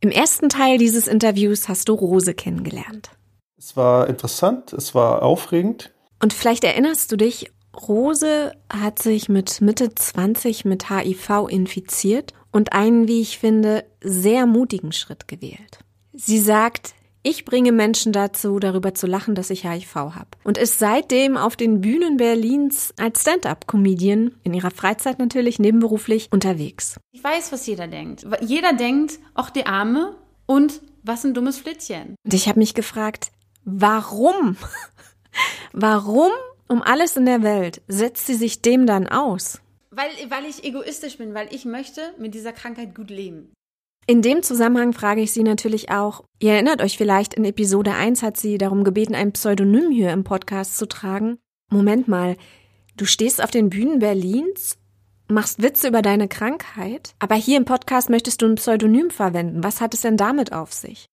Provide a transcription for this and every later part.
Im ersten Teil dieses Interviews hast du Rose kennengelernt. Es war interessant, es war aufregend. Und vielleicht erinnerst du dich, Rose hat sich mit Mitte 20 mit HIV infiziert und einen, wie ich finde, sehr mutigen Schritt gewählt. Sie sagt, ich bringe Menschen dazu, darüber zu lachen, dass ich HIV habe. Und ist seitdem auf den Bühnen Berlins als Stand-up-Comedian, in ihrer Freizeit natürlich, nebenberuflich, unterwegs. Ich weiß, was jeder denkt. Jeder denkt, ach die Arme und was ein dummes Flittchen. Und ich habe mich gefragt, warum? warum um alles in der Welt setzt sie sich dem dann aus? Weil, weil ich egoistisch bin, weil ich möchte mit dieser Krankheit gut leben. In dem Zusammenhang frage ich Sie natürlich auch, ihr erinnert euch vielleicht, in Episode 1 hat sie darum gebeten, ein Pseudonym hier im Podcast zu tragen. Moment mal, du stehst auf den Bühnen Berlins, machst Witze über deine Krankheit, aber hier im Podcast möchtest du ein Pseudonym verwenden. Was hat es denn damit auf sich?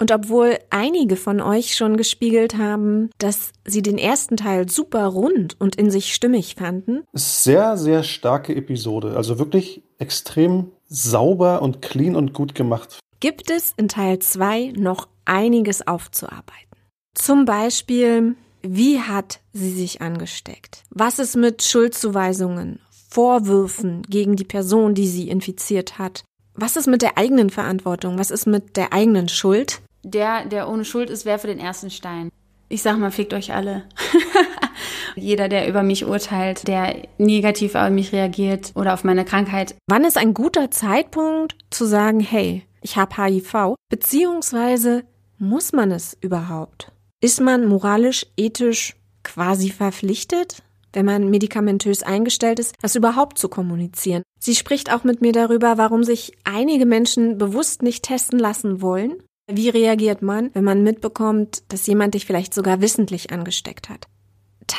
Und obwohl einige von euch schon gespiegelt haben, dass sie den ersten Teil super rund und in sich stimmig fanden. Sehr, sehr starke Episode. Also wirklich extrem sauber und clean und gut gemacht. Gibt es in Teil 2 noch einiges aufzuarbeiten? Zum Beispiel, wie hat sie sich angesteckt? Was ist mit Schuldzuweisungen, Vorwürfen gegen die Person, die sie infiziert hat? Was ist mit der eigenen Verantwortung? Was ist mit der eigenen Schuld? Der, der ohne Schuld ist, werfe den ersten Stein. Ich sag mal, fickt euch alle. Jeder, der über mich urteilt, der negativ auf mich reagiert oder auf meine Krankheit. Wann ist ein guter Zeitpunkt zu sagen, hey, ich habe HIV? Beziehungsweise muss man es überhaupt? Ist man moralisch, ethisch quasi verpflichtet, wenn man medikamentös eingestellt ist, das überhaupt zu kommunizieren? Sie spricht auch mit mir darüber, warum sich einige Menschen bewusst nicht testen lassen wollen. Wie reagiert man, wenn man mitbekommt, dass jemand dich vielleicht sogar wissentlich angesteckt hat?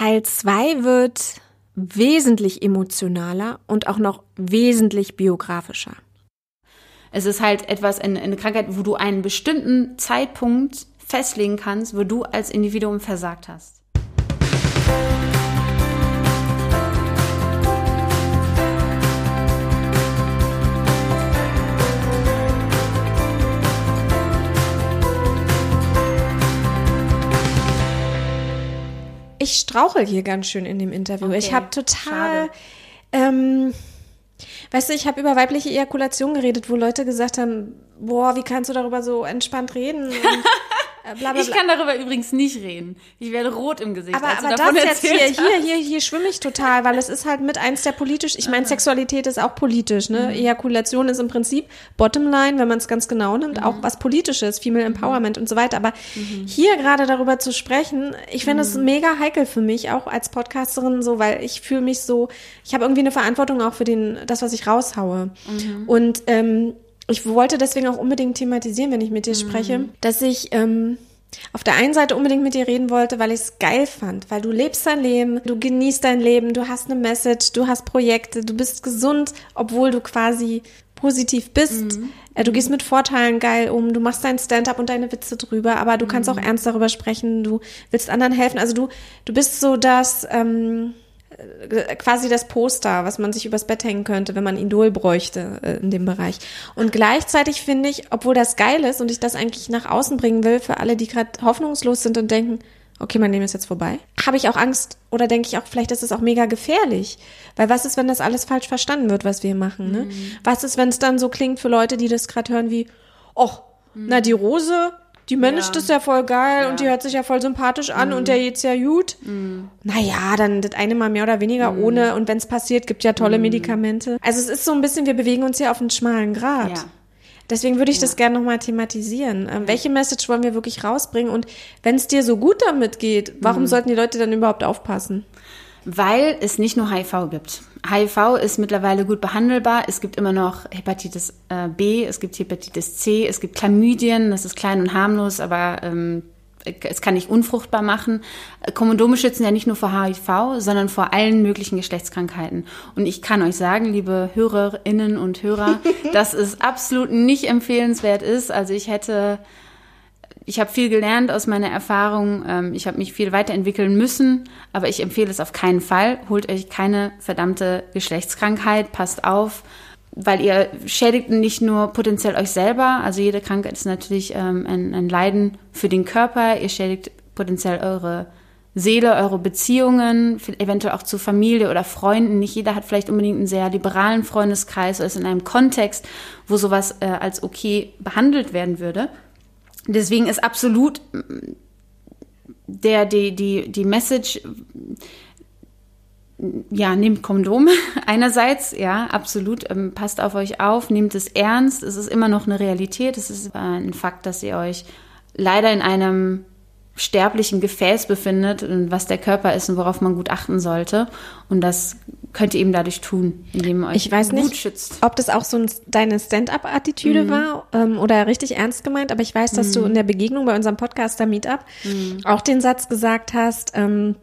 Teil 2 wird wesentlich emotionaler und auch noch wesentlich biografischer. Es ist halt etwas, eine, Krankheit, wo du einen bestimmten Zeitpunkt festlegen kannst, wo du als Individuum versagt hast. Ich strauchel hier ganz schön in dem Interview. Okay. Ich habe total, ähm, weißt du, ich habe über weibliche Ejakulation geredet, wo Leute gesagt haben, boah, wie kannst du darüber so entspannt reden? Und, Äh, bla, bla, bla. Ich kann darüber übrigens nicht reden. Ich werde rot im Gesicht. Aber, aber das jetzt hier, hier, hier, hier schwimme ich total, weil es ist halt mit eins der politisch, ich meine, Sexualität ist auch politisch, ne? Mhm. Ejakulation ist im Prinzip Bottomline, wenn man es ganz genau nimmt, mhm. auch was politisches, Female mhm. Empowerment mhm. und so weiter. Aber mhm. hier gerade darüber zu sprechen, ich finde es mhm. mega heikel für mich, auch als Podcasterin, so, weil ich fühle mich so, ich habe irgendwie eine Verantwortung auch für den, das, was ich raushaue. Und ähm, ich wollte deswegen auch unbedingt thematisieren, wenn ich mit dir mhm. spreche, dass ich ähm, auf der einen Seite unbedingt mit dir reden wollte, weil ich es geil fand, weil du lebst dein Leben, du genießt dein Leben, du hast eine Message, du hast Projekte, du bist gesund, obwohl du quasi positiv bist. Mhm. Äh, du gehst mit Vorteilen geil um, du machst dein Stand-up und deine Witze drüber, aber du kannst mhm. auch ernst darüber sprechen, du willst anderen helfen. Also du, du bist so das, ähm, äh, quasi das Poster, was man sich übers Bett hängen könnte, wenn man Idol bräuchte äh, in dem Bereich. Und gleichzeitig finde ich, obwohl das geil ist und ich das eigentlich nach außen bringen will für alle, die gerade hoffnungslos sind und denken, okay, mein Leben ist jetzt vorbei, habe ich auch Angst oder denke ich auch, vielleicht ist es auch mega gefährlich. Weil was ist, wenn das alles falsch verstanden wird, was wir machen? Ne? Mhm. Was ist, wenn es dann so klingt für Leute, die das gerade hören wie, oh, mhm. na die Rose, die managt ja. ist ja voll geil ja. und die hört sich ja voll sympathisch an mhm. und der geht's ja gut. Mhm. Naja, dann das eine mal mehr oder weniger mhm. ohne und wenn es passiert, gibt ja tolle mhm. Medikamente. Also es ist so ein bisschen, wir bewegen uns hier auf einen schmalen Grat. Ja. Deswegen würde ich ja. das gerne nochmal thematisieren. Ähm, welche Message wollen wir wirklich rausbringen? Und wenn es dir so gut damit geht, warum mhm. sollten die Leute dann überhaupt aufpassen? Weil es nicht nur HIV gibt. HIV ist mittlerweile gut behandelbar. Es gibt immer noch Hepatitis äh, B, es gibt Hepatitis C, es gibt Chlamydien, das ist klein und harmlos, aber ähm, es kann nicht unfruchtbar machen. Kondome schützen ja nicht nur vor HIV, sondern vor allen möglichen Geschlechtskrankheiten. Und ich kann euch sagen, liebe Hörerinnen und Hörer, dass es absolut nicht empfehlenswert ist. Also ich hätte ich habe viel gelernt aus meiner Erfahrung. Ähm, ich habe mich viel weiterentwickeln müssen, aber ich empfehle es auf keinen Fall. Holt euch keine verdammte Geschlechtskrankheit, passt auf. weil ihr schädigt nicht nur potenziell euch selber, also jede Krankheit ist natürlich ähm, ein, ein Leiden für den Körper, ihr schädigt potenziell eure Seele, eure Beziehungen, eventuell auch zu Familie oder Freunden. Nicht jeder hat vielleicht unbedingt einen sehr liberalen Freundeskreis oder ist in einem Kontext, wo sowas äh, als okay behandelt werden würde. Deswegen ist absolut der, die, die, die Message, ja, nehmt Kondome einerseits, ja, absolut, ähm, passt auf euch auf, nehmt es ernst, es ist immer noch eine Realität, es ist äh, ein Fakt, dass ihr euch leider in einem sterblichen Gefäß befindet und was der Körper ist und worauf man gut achten sollte. Und das könnt ihr eben dadurch tun, indem ihr euch ich weiß gut nicht, schützt. ob das auch so ein, deine Stand-up-Attitüde Mhm. war ähm, oder richtig ernst gemeint, aber ich weiß, dass du in der Begegnung bei unserem Podcaster Meetup Mhm. auch den Satz gesagt hast, ähm,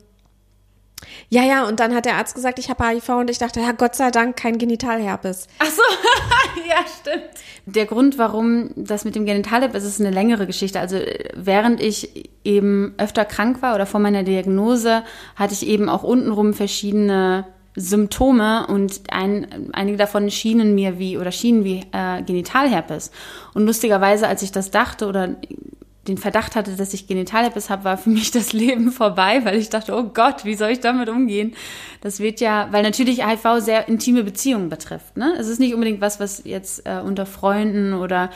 ja, ja, und dann hat der Arzt gesagt, ich habe HIV und ich dachte, ja, Gott sei Dank kein Genitalherpes. Ach so, ja, stimmt. Der Grund, warum das mit dem Genitalherpes ist, ist eine längere Geschichte. Also äh, während ich eben öfter krank war oder vor meiner Diagnose, hatte ich eben auch untenrum verschiedene Symptome und ein, einige davon schienen mir wie oder schienen wie äh, Genitalherpes. Und lustigerweise, als ich das dachte oder den Verdacht hatte, dass ich Genitalherpes habe, war für mich das Leben vorbei, weil ich dachte, oh Gott, wie soll ich damit umgehen? Das wird ja, weil natürlich HIV sehr intime Beziehungen betrifft. Ne? Es ist nicht unbedingt was, was jetzt äh, unter Freunden oder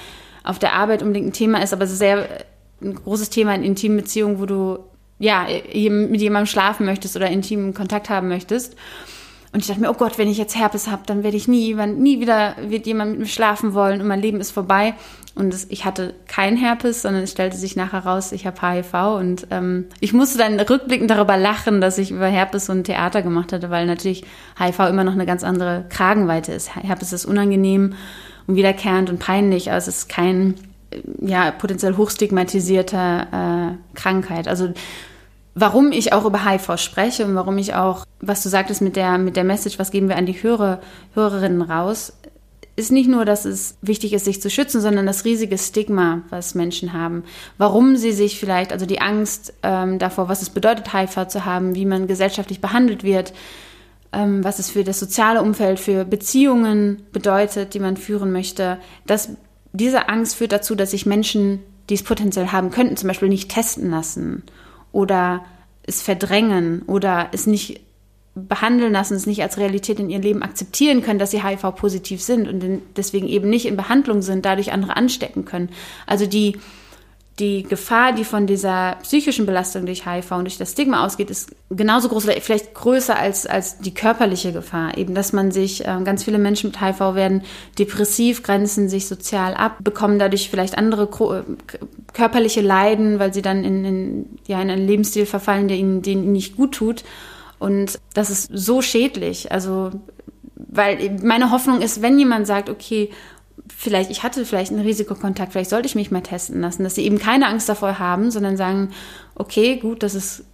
auf der Arbeit unbedingt ein Thema ist, aber es ist sehr äh, ein großes Thema in intimen Beziehungen, wo du ja mit jemandem schlafen möchtest oder intimen Kontakt haben möchtest. Und ich dachte mir, oh Gott, wenn ich jetzt Herpes habe, dann werde ich nie, nie wieder wird jemand mit mir schlafen wollen und mein Leben ist vorbei. Und es, ich hatte kein Herpes, sondern es stellte sich nachher raus, ich habe HIV. Und ähm, ich musste dann rückblickend darüber lachen, dass ich über Herpes so ein Theater gemacht hatte, weil natürlich HIV immer noch eine ganz andere Kragenweite ist. Herpes ist unangenehm und wiederkehrend und peinlich, aber es ist kein äh, ja, potenziell hochstigmatisierter äh, Krankheit. Also warum ich auch über HIV spreche und warum ich auch, was du sagtest mit der, mit der Message, was geben wir an die Hörer, Hörerinnen raus, ist nicht nur, dass es wichtig ist, sich zu schützen, sondern das riesige Stigma, was Menschen haben. Warum sie sich vielleicht, also die Angst ähm, davor, was es bedeutet, HIV zu haben, wie man gesellschaftlich behandelt wird, ähm, was es für das soziale Umfeld, für Beziehungen bedeutet, die man führen möchte. Das, diese Angst führt dazu, dass sich Menschen, die es potenziell haben könnten, zum Beispiel nicht testen lassen oder es verdrängen oder es nicht behandeln lassen, es nicht als Realität in ihr Leben akzeptieren können, dass sie HIV-positiv sind und deswegen eben nicht in Behandlung sind, dadurch andere anstecken können. Also die, die Gefahr, die von dieser psychischen Belastung durch HIV und durch das Stigma ausgeht, ist genauso groß oder vielleicht größer als, als die körperliche Gefahr. Eben, dass man sich, äh, ganz viele Menschen mit HIV werden depressiv, grenzen sich sozial ab, bekommen dadurch vielleicht andere äh, körperliche Leiden, weil sie dann in, in, ja, in einen Lebensstil verfallen, der ihnen, den ihnen nicht gut tut. Und das ist so schädlich. Also, weil meine Hoffnung ist, wenn jemand sagt, okay, vielleicht, ich hatte vielleicht einen Risikokontakt, vielleicht sollte ich mich mal testen lassen, dass sie eben keine Angst davor haben, sondern sagen, okay, gut, das ist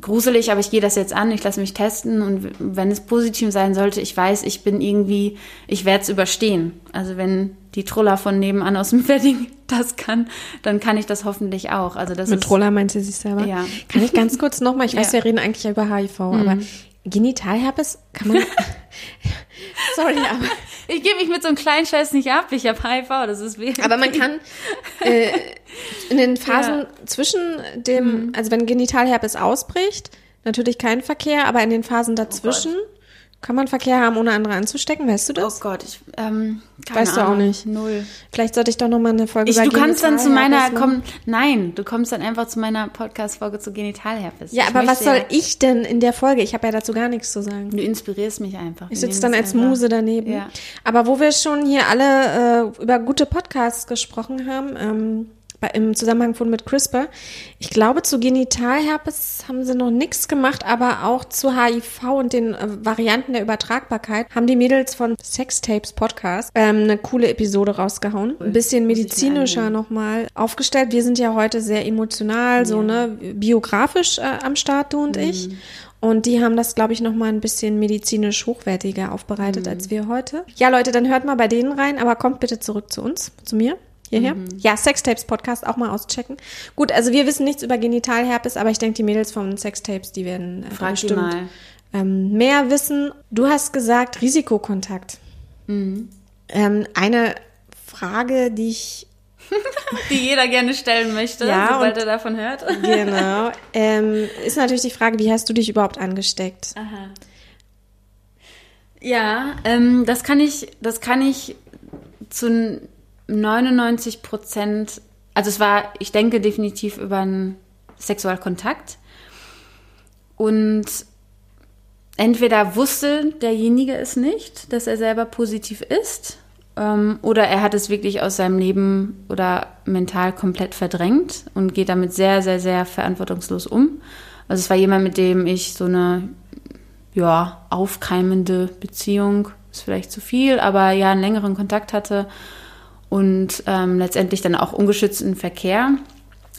gruselig, aber ich gehe das jetzt an, ich lasse mich testen und wenn es positiv sein sollte, ich weiß, ich bin irgendwie, ich werde es überstehen. Also wenn die Trulla von nebenan aus dem Wedding das kann, dann kann ich das hoffentlich auch. Also das Mit ist, Troller meint sie sich selber. Ja. Kann ich ganz kurz nochmal, ich weiß, Ja. Mhm. wir reden eigentlich über HIV, aber Genitalherpes kann man. Sorry, aber, Ich gebe mich mit so einem kleinen Scheiß nicht ab, ich habe HIV, das ist weh. aber man kann äh, in den Phasen Ja. Mhm. zwischen dem, also wenn Genitalherpes ausbricht, natürlich kein Verkehr, aber in den Phasen dazwischen kann man Verkehr haben, ohne andere anzustecken. Weißt du Oh das? Gott, ich, ähm, keine Weißt du auch Ahnung. nicht. Null. Vielleicht sollte ich doch nochmal eine Folge Ich, du kannst dann zu meiner, Genitalherpes machen. komm, nein, du kommst dann einfach zu meiner Podcast-Folge zu Genitalherpes. Ja, Ich aber was soll ja- ich denn in der Folge? Ich habe ja dazu gar nichts zu sagen. Du inspirierst mich einfach. Ich sitze dann als einfach- Muse daneben. Ja. Aber wo wir schon hier alle äh, über gute Podcasts gesprochen haben, ähm, im Zusammenhang von mit CRISPR, ich glaube, zu Genitalherpes haben sie noch nichts gemacht, aber auch zu HIV und den äh, Varianten der Übertragbarkeit haben die Mädels von Sextapes Podcast ähm, eine coole Episode rausgehauen. Ein bisschen medizinischer nochmal aufgestellt. Wir sind ja heute sehr emotional, so ne, biografisch äh, am Start, du Mhm. und ich. Und die haben das, glaube ich, noch mal ein bisschen medizinisch hochwertiger aufbereitet Mhm. als wir heute. Ja, Leute, dann hört mal bei denen rein, aber kommt bitte zurück zu uns, zu mir. Hierher. Mhm. Ja, Sextapes Podcast auch mal auschecken. Gut, also wir wissen nichts über Genitalherpes, aber ich denke, die Mädels von Sextapes, die werden äh, Frag bestimmt mal. ähm, mehr wissen. Du hast gesagt Risikokontakt. Mhm. Ähm, eine Frage, die ich die jeder gerne stellen möchte, ja, sobald er davon hört. Genau. Ähm, ist natürlich die Frage, wie hast du dich überhaupt angesteckt? Aha. Ja, ähm, das kann ich, das kann ich zu 99 Prozent, also es war, ich denke definitiv über einen Sexualkontakt. Und entweder wusste derjenige es nicht, dass er selber positiv ist, ähm, oder er hat es wirklich aus seinem Leben oder mental komplett verdrängt und geht damit sehr, sehr, sehr verantwortungslos um. Also es war jemand, mit dem ich so eine ja, aufkeimende Beziehung, ist vielleicht zu viel, aber ja, einen längeren Kontakt hatte und ähm, letztendlich dann auch ungeschützten Verkehr.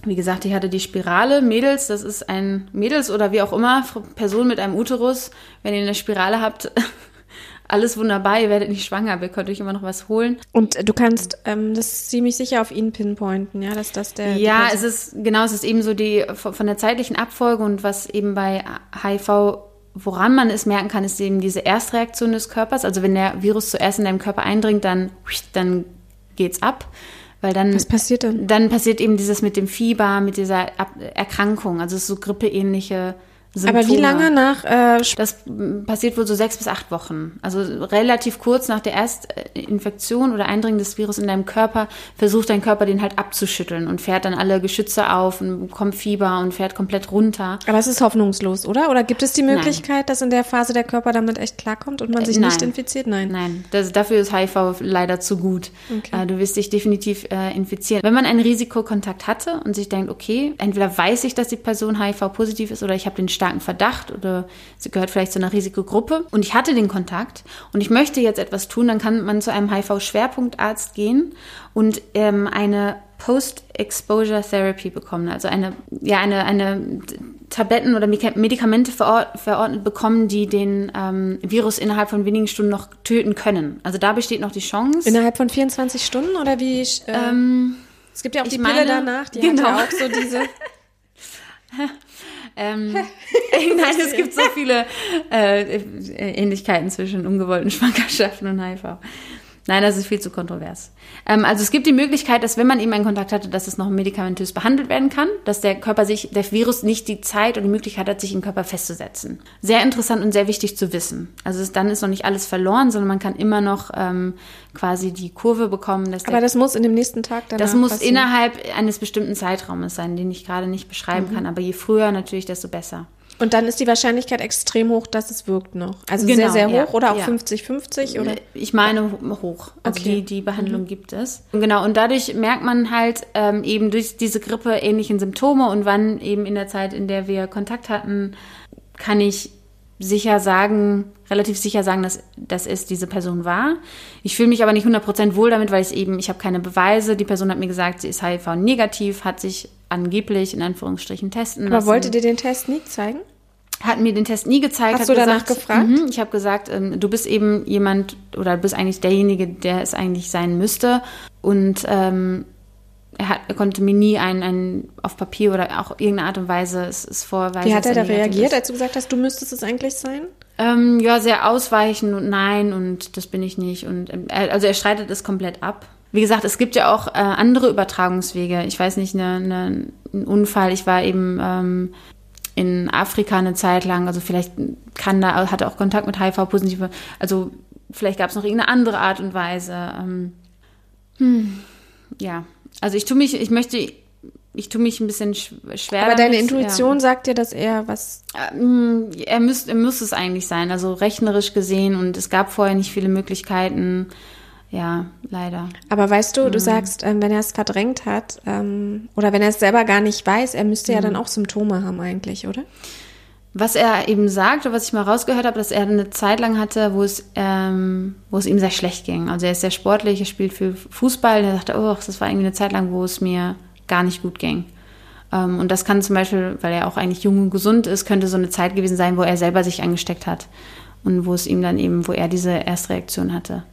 Wie gesagt, ich hatte die Spirale. Mädels, das ist ein Mädels oder wie auch immer, Person mit einem Uterus. Wenn ihr eine Spirale habt, alles wunderbar, ihr werdet nicht schwanger, ihr könnt euch immer noch was holen. Und du kannst ähm, das ziemlich sicher auf ihn pinpointen, ja, dass das der. Ja, es ist, genau, es ist eben so die, von der zeitlichen Abfolge und was eben bei HIV woran man es merken kann, ist eben diese Erstreaktion des Körpers. Also wenn der Virus zuerst in deinem Körper eindringt, dann, dann geht's ab. Weil dann, Was passiert dann? Dann passiert eben dieses mit dem Fieber, mit dieser Erkrankung. Also es ist so grippeähnliche Symptome. Aber wie lange nach? Äh, das passiert wohl so sechs bis acht Wochen. Also relativ kurz nach der Erstinfektion oder Eindringen des Virus in deinem Körper versucht dein Körper den halt abzuschütteln und fährt dann alle Geschütze auf und bekommt Fieber und fährt komplett runter. Aber es ist hoffnungslos, oder? Oder gibt es die Möglichkeit, Nein. dass in der Phase der Körper damit echt klarkommt und man sich Nein. nicht infiziert? Nein. Nein, das, dafür ist HIV leider zu gut. Okay. Äh, du wirst dich definitiv äh, infizieren. Wenn man einen Risikokontakt hatte und sich denkt, okay, entweder weiß ich, dass die Person HIV-positiv ist oder ich habe den starken Verdacht oder sie gehört vielleicht zu einer Risikogruppe und ich hatte den Kontakt und ich möchte jetzt etwas tun, dann kann man zu einem HIV-Schwerpunktarzt gehen und ähm, eine Post-Exposure Therapy bekommen, also eine, ja, eine, eine Tabletten oder Medikamente verordnet bekommen, die den ähm, Virus innerhalb von wenigen Stunden noch töten können. Also da besteht noch die Chance. Innerhalb von 24 Stunden oder wie? Äh, ähm, es gibt ja auch die Pille meine, danach, die genau. hat ja auch so diese. Ähm, nein, es gibt so viele äh, Ähnlichkeiten zwischen ungewollten Schwangerschaften und HIV. Nein, das ist viel zu kontrovers. Ähm, also es gibt die Möglichkeit, dass wenn man eben einen Kontakt hatte, dass es noch medikamentös behandelt werden kann, dass der Körper sich, der Virus nicht die Zeit und die Möglichkeit hat, sich im Körper festzusetzen. Sehr interessant und sehr wichtig zu wissen. Also es, dann ist noch nicht alles verloren, sondern man kann immer noch ähm, quasi die Kurve bekommen. Dass Aber das muss in dem nächsten Tag dann Das muss passieren. innerhalb eines bestimmten Zeitraumes sein, den ich gerade nicht beschreiben mhm. kann. Aber je früher natürlich, desto besser. Und dann ist die Wahrscheinlichkeit extrem hoch, dass es wirkt noch. Also genau, sehr, sehr hoch ja, oder auch 50-50 ja. oder? Ich meine hoch. Also okay. die, die Behandlung mhm. gibt es. Genau. Und dadurch merkt man halt ähm, eben durch diese Grippe ähnlichen Symptome und wann eben in der Zeit, in der wir Kontakt hatten, kann ich sicher sagen, relativ sicher sagen, dass, dass es diese Person war. Ich fühle mich aber nicht 100% wohl damit, weil ich eben, ich habe keine Beweise. Die Person hat mir gesagt, sie ist HIV-negativ, hat sich angeblich in Anführungsstrichen testen aber lassen. Aber wollte dir den Test nie zeigen? Hat mir den Test nie gezeigt. Hast du danach gefragt? Mh, ich habe gesagt, ähm, du bist eben jemand oder du bist eigentlich derjenige, der es eigentlich sein müsste. Und ähm, er, hat, er konnte mir nie ein, ein auf Papier oder auch irgendeine Art und Weise es, es vorweisen. Wie hat er da reagiert, als du gesagt hast, du müsstest es eigentlich sein? Ähm, ja, sehr ausweichend und nein und das bin ich nicht. Und ähm, also er streitet es komplett ab. Wie gesagt, es gibt ja auch äh, andere Übertragungswege. Ich weiß nicht, eine, eine, ein Unfall. Ich war eben ähm, in Afrika eine Zeit lang. Also vielleicht kann da hatte auch Kontakt mit HIV-Positive. Also vielleicht gab es noch irgendeine andere Art und Weise. Ähm, hm, ja, also ich tue mich, ich möchte, ich tue mich ein bisschen schwer. Aber damit, deine Intuition ja. sagt dir, dass er was. Ähm, er müsste, er müsste es eigentlich sein, also rechnerisch gesehen und es gab vorher nicht viele Möglichkeiten. Ja, leider. Aber weißt du, mhm. du sagst, ähm, wenn er es verdrängt hat ähm, oder wenn er es selber gar nicht weiß, er müsste mhm. ja dann auch Symptome haben eigentlich, oder? Was er eben sagt, oder was ich mal rausgehört habe, dass er eine Zeit lang hatte, wo es, ähm, wo es ihm sehr schlecht ging. Also er ist sehr sportlich, er spielt viel Fußball. Er sagte, oh, das war irgendwie eine Zeit lang, wo es mir gar nicht gut ging. Ähm, und das kann zum Beispiel, weil er auch eigentlich jung und gesund ist, könnte so eine Zeit gewesen sein, wo er selber sich angesteckt hat. Und wo es ihm dann eben, wo er diese Erstreaktion hatte.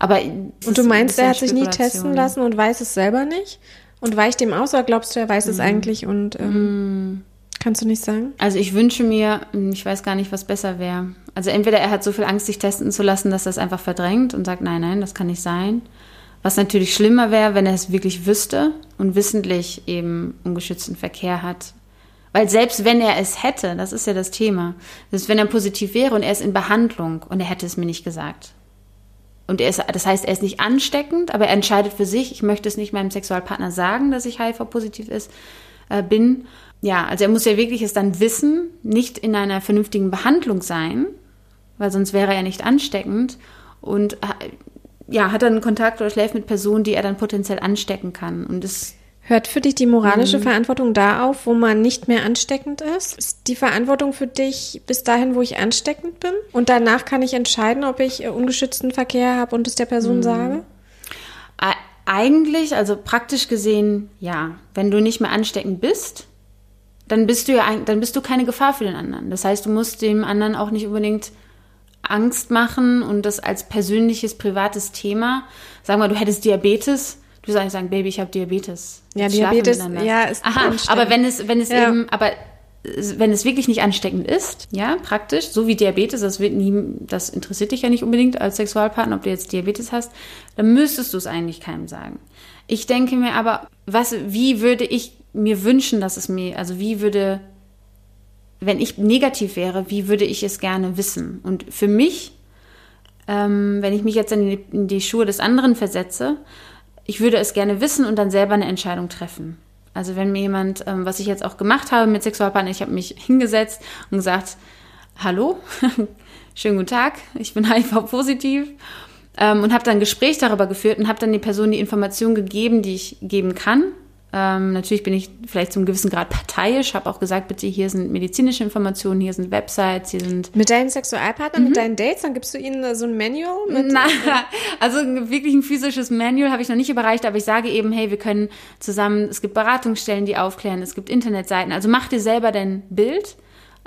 Aber und du meinst, er hat sich nie testen lassen und weiß es selber nicht? Und weicht dem aus oder glaubst du, er weiß mm. es eigentlich und ähm, mm. Kannst du nicht sagen? Also ich wünsche mir, hm, ich weiß gar nicht, was besser wäre. Also entweder er hat so viel Angst, sich testen zu lassen, dass er es einfach verdrängt und sagt, nein, nein, das kann nicht sein. Was natürlich schlimmer wäre, wenn er es wirklich wüsste und wissentlich eben ungeschützten Verkehr hat. Weil selbst wenn er es hätte, das ist ja das Thema, dass wenn er positiv wäre und er ist in Behandlung und er hätte es mir nicht gesagt. Und er ist, das heißt, er ist nicht ansteckend, aber er entscheidet für sich, ich möchte es nicht meinem Sexualpartner sagen, dass ich HIV-positiv äh, bin. Ja, also er muss ja wirklich es dann wissen, nicht in einer vernünftigen Behandlung sein, weil sonst wäre er nicht ansteckend und äh, ja, hat dann Kontakt oder schläft mit Personen, die er dann potenziell anstecken kann. Und das Hört für dich die moralische mhm. Verantwortung da auf, wo man nicht mehr ansteckend ist? Ist die Verantwortung für dich bis dahin, wo ich ansteckend bin? Und danach kann ich entscheiden, ob ich ungeschützten Verkehr habe und es der Person mhm. sage? Eigentlich, also praktisch gesehen, ja. Wenn du nicht mehr ansteckend bist, dann bist du ja, dann bist du keine Gefahr für den anderen. Das heißt, du musst dem anderen auch nicht unbedingt Angst machen und das als persönliches, privates Thema. Sagen wir, du hättest Diabetes, du sollst sagen, Baby, ich habe Diabetes. Ja, Diabetes, ja, ist Aha, aber wenn es, wenn es ja. eben, aber wenn es wirklich nicht ansteckend ist, ja, praktisch, so wie Diabetes, das wird nie, das interessiert dich ja nicht unbedingt als Sexualpartner, ob du jetzt Diabetes hast, dann müsstest du es eigentlich keinem sagen. Ich denke mir aber, was, wie würde ich mir wünschen, dass es mir, also wie würde wenn ich negativ wäre, wie würde ich es gerne wissen? Und für mich, ähm, wenn ich mich jetzt in die, in die Schuhe des anderen versetze, ich würde es gerne wissen und dann selber eine Entscheidung treffen. Also wenn mir jemand, ähm, was ich jetzt auch gemacht habe mit Sexualpartner, ich habe mich hingesetzt und gesagt, hallo, schönen guten Tag, ich bin HIV-positiv ähm, und habe dann ein Gespräch darüber geführt und habe dann die Person die Informationen gegeben, die ich geben kann, ähm, natürlich bin ich vielleicht zum gewissen Grad parteiisch, habe auch gesagt, bitte, hier sind medizinische Informationen, hier sind Websites, hier sind. Mit deinen Sexualpartnern, mhm. mit deinen Dates, dann gibst du ihnen so ein Manual? Mit Na, also wirklich ein physisches Manual habe ich noch nicht überreicht, aber ich sage eben, hey, wir können zusammen, es gibt Beratungsstellen, die aufklären, es gibt Internetseiten, also mach dir selber dein Bild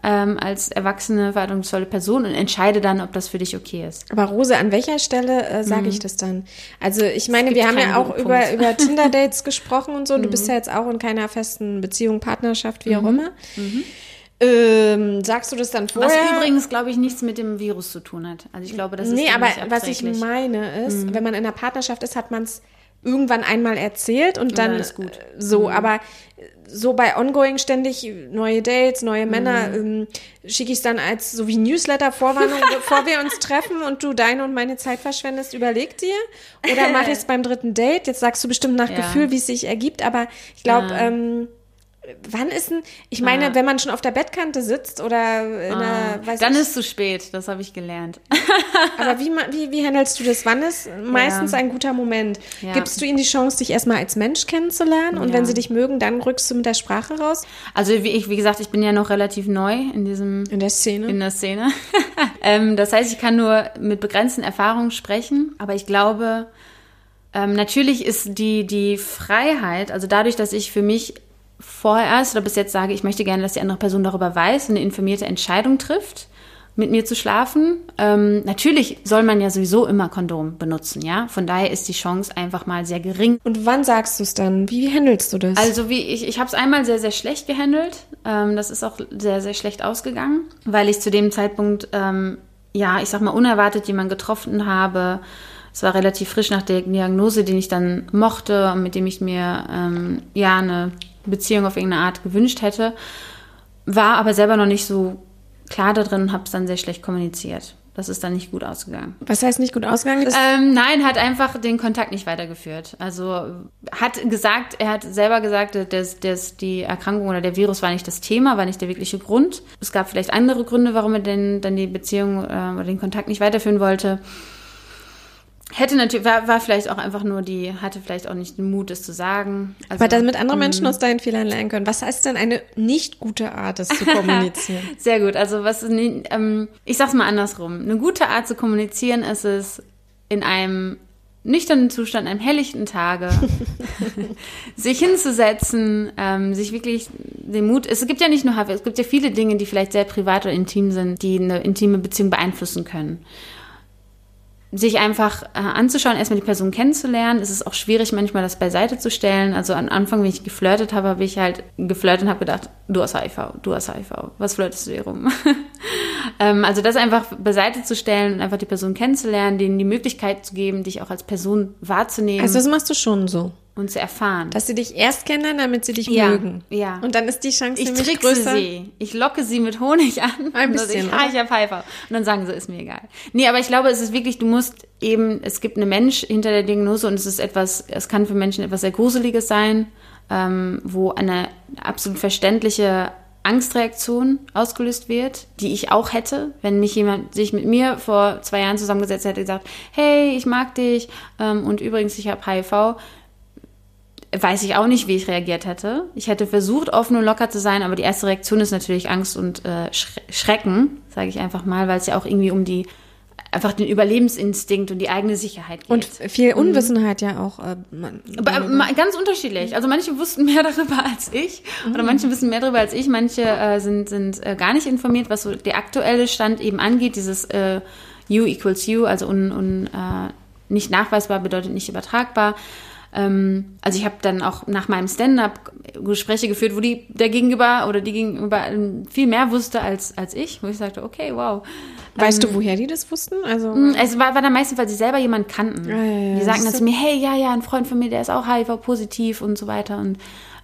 ähm, als erwachsene, verantwortungsvolle Person und entscheide dann, ob das für dich okay ist. Aber Rose, an welcher Stelle äh, sage mhm. ich das dann? Also ich meine, wir haben ja auch über, über Tinder-Dates gesprochen und so. Du mhm. bist ja jetzt auch in keiner festen Beziehung, Partnerschaft, wie auch mhm. immer. Mhm. Ähm, sagst du das dann vorher? Was übrigens, glaube ich, nichts mit dem Virus zu tun hat. Also ich glaube, das ist Nee, aber was ich meine ist, mhm. wenn man in einer Partnerschaft ist, hat man es irgendwann einmal erzählt und dann, ja, so, mhm. aber so bei Ongoing ständig neue Dates, neue Männer, mhm. ähm, schicke ich es dann als so wie Newsletter-Vorwarnung, bevor wir uns treffen und du deine und meine Zeit verschwendest, überleg dir. Oder mache ich es beim dritten Date? Jetzt sagst du bestimmt nach ja. Gefühl, wie es sich ergibt, aber ich glaube, ja. ähm, Wann ist denn, ich meine, ah. wenn man schon auf der Bettkante sitzt oder in einer, ah. weiß Dann ich, ist zu spät, das habe ich gelernt. aber wie, wie, wie handelst du das? Wann ist meistens ja. ein guter Moment? Ja. Gibst du ihnen die Chance, dich erstmal als Mensch kennenzulernen und ja. wenn sie dich mögen, dann rückst du mit der Sprache raus? Also wie ich, wie gesagt, ich bin ja noch relativ neu in diesem... In der Szene. In der Szene. ähm, das heißt, ich kann nur mit begrenzten Erfahrungen sprechen, aber ich glaube, ähm, natürlich ist die, die Freiheit, also dadurch, dass ich für mich vorerst oder bis jetzt sage, ich möchte gerne, dass die andere Person darüber weiß und eine informierte Entscheidung trifft, mit mir zu schlafen. Ähm, natürlich soll man ja sowieso immer Kondom benutzen, ja. Von daher ist die Chance einfach mal sehr gering. Und wann sagst du es dann? Wie handelst du das? Also wie ich, ich habe es einmal sehr, sehr schlecht gehandelt. Ähm, das ist auch sehr, sehr schlecht ausgegangen, weil ich zu dem Zeitpunkt, ähm, ja, ich sag mal, unerwartet jemanden getroffen habe. Es war relativ frisch nach der Diagnose, den ich dann mochte und mit dem ich mir ähm, ja eine Beziehung auf irgendeine Art gewünscht hätte, war aber selber noch nicht so klar da drin und habe es dann sehr schlecht kommuniziert. Das ist dann nicht gut ausgegangen. Was heißt nicht gut ausgegangen? Ähm, nein, hat einfach den Kontakt nicht weitergeführt. Also hat gesagt, er hat selber gesagt, dass, dass die Erkrankung oder der Virus war nicht das Thema, war nicht der wirkliche Grund. Es gab vielleicht andere Gründe, warum er denn dann die Beziehung äh, oder den Kontakt nicht weiterführen wollte. Hätte natürlich, war, war vielleicht auch einfach nur die, hatte vielleicht auch nicht den Mut, es zu sagen. Also, Aber damit andere Menschen mm. aus deinen Fehlern lernen können. Was heißt denn eine nicht gute Art, das zu kommunizieren? Sehr gut. Also was, ähm, ich sag's mal andersrum. Eine gute Art zu kommunizieren ist es, in einem nüchternen Zustand, einem helllichten Tage, sich hinzusetzen, ähm, sich wirklich den Mut, es gibt ja nicht nur es gibt ja viele Dinge, die vielleicht sehr privat oder intim sind, die eine intime Beziehung beeinflussen können sich einfach äh, anzuschauen, erstmal die Person kennenzulernen. Es ist auch schwierig, manchmal das beiseite zu stellen. Also am Anfang, wenn ich geflirtet habe, habe ich halt geflirtet und habe gedacht, du hast HIV, du hast HIV, was flirtest du hier rum? ähm, also das einfach beiseite zu stellen und einfach die Person kennenzulernen, denen die Möglichkeit zu geben, dich auch als Person wahrzunehmen. Also das machst du schon so. Und zu erfahren. Dass sie dich erst kennenlernen, damit sie dich ja, mögen. Ja. Und dann ist die Chance ich nämlich trickse größer. sie. Ich locke sie mit Honig an. Ein bisschen, Ich, ah, ich habe HIV. Und dann sagen sie, ist mir egal. Nee, aber ich glaube, es ist wirklich, du musst eben, es gibt eine Mensch hinter der Diagnose und es ist etwas, es kann für Menschen etwas sehr Gruseliges sein, ähm, wo eine absolut verständliche Angstreaktion ausgelöst wird, die ich auch hätte, wenn mich jemand sich mit mir vor zwei Jahren zusammengesetzt hätte und gesagt, hey, ich mag dich ähm, und übrigens, ich habe HIV weiß ich auch nicht, wie ich reagiert hätte. Ich hätte versucht, offen und locker zu sein, aber die erste Reaktion ist natürlich Angst und äh, Schrecken, sage ich einfach mal, weil es ja auch irgendwie um die einfach den Überlebensinstinkt und die eigene Sicherheit geht. Und viel Unwissenheit ja auch. Äh, aber, ma- ganz unterschiedlich. Also manche wussten mehr darüber als ich oder manche wissen mehr darüber als ich. Manche äh, sind, sind äh, gar nicht informiert, was so der aktuelle Stand eben angeht. Dieses äh, U equals U, also un, un, äh, nicht nachweisbar bedeutet nicht übertragbar. Ähm, also ich habe dann auch nach meinem Stand-up Gespräche geführt, wo die der Gegenüber oder die Gegenüber ähm, viel mehr wusste als, als ich, wo ich sagte, okay, wow. weißt du, woher die das wussten? Also Mm, Es war, war dann meistens, weil sie selber jemanden kannten. Ja, ja, ja, die sagten dann zu mir, hey, ja, ja, ein Freund von mir, der ist auch HIV-positiv und so weiter. Und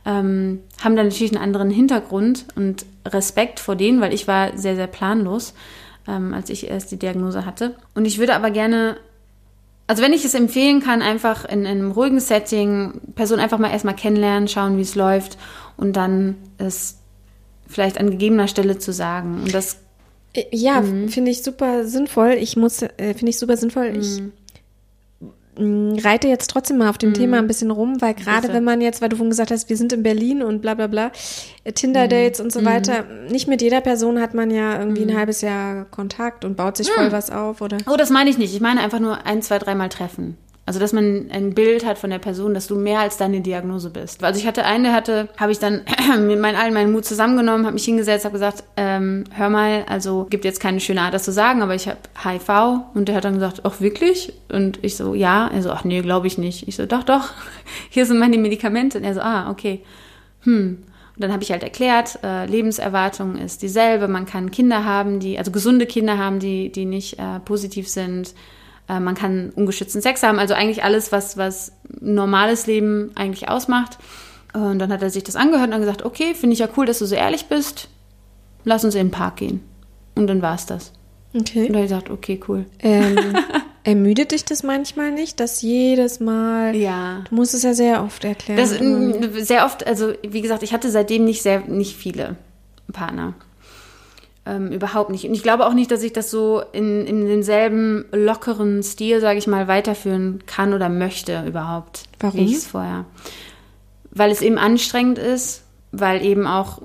ähm, haben dann natürlich einen anderen Hintergrund und Respekt vor denen, weil ich war sehr, sehr planlos, ähm, als ich erst die Diagnose hatte. Und ich würde aber gerne, also wenn ich es empfehlen kann, einfach in, in einem ruhigen Setting, Person einfach mal erstmal kennenlernen, schauen, wie es läuft und dann es vielleicht an gegebener Stelle zu sagen. Und das Äh, Ja, Mhm. finde ich super sinnvoll. Ich muss, äh, finde ich super sinnvoll. Ich Mhm. mh, reite jetzt trotzdem mal auf dem Thema ein bisschen rum, weil gerade wenn man jetzt, weil du vorhin gesagt hast, wir sind in Berlin und bla bla bla, äh, Tinder-Dates und so weiter, nicht mit jeder Person hat man ja irgendwie ein halbes Jahr Kontakt und baut sich voll was auf oder. Oh, das meine ich nicht. Ich meine einfach nur ein, zwei, dreimal treffen. Also, dass man ein Bild hat von der Person, dass du mehr als deine Diagnose bist. Also, ich hatte einen, der hatte, habe ich dann mit meinen allen meinen Mut zusammengenommen, habe mich hingesetzt, habe gesagt, ähm, hör mal, also gibt jetzt keine schöne Art, das zu sagen, aber ich habe HIV. Und der hat dann gesagt, ach wirklich? Und ich so, ja. Er so, ach nee, glaube ich nicht. Ich so, doch, doch. Hier sind meine Medikamente. Und er so, ah, okay. Hm. Und dann habe ich halt erklärt, äh, Lebenserwartung ist dieselbe. Man kann Kinder haben, die, also gesunde Kinder haben, die, die nicht äh, positiv sind. Äh, man kann ungeschützten Sex haben. Also eigentlich alles, was, was ein normales Leben eigentlich ausmacht. Und dann hat er sich das angehört und dann gesagt, okay, finde ich ja cool, dass du so ehrlich bist. Lass uns in den Park gehen. Und dann war es das. Und Okay. da habe ich gesagt, okay, cool. Ähm, ermüdet dich das manchmal nicht, dass jedes Mal. Ja. Du musst es ja sehr oft erklären. Das immer mm, sehr oft, also wie gesagt, ich hatte seitdem nicht sehr, nicht viele Partner. Ähm, überhaupt nicht. Und ich glaube auch nicht, dass ich das so in, in denselben lockeren Stil, sage ich mal, weiterführen kann oder möchte überhaupt. Warum? Wie ich es vorher. Weil es eben anstrengend ist, weil eben auch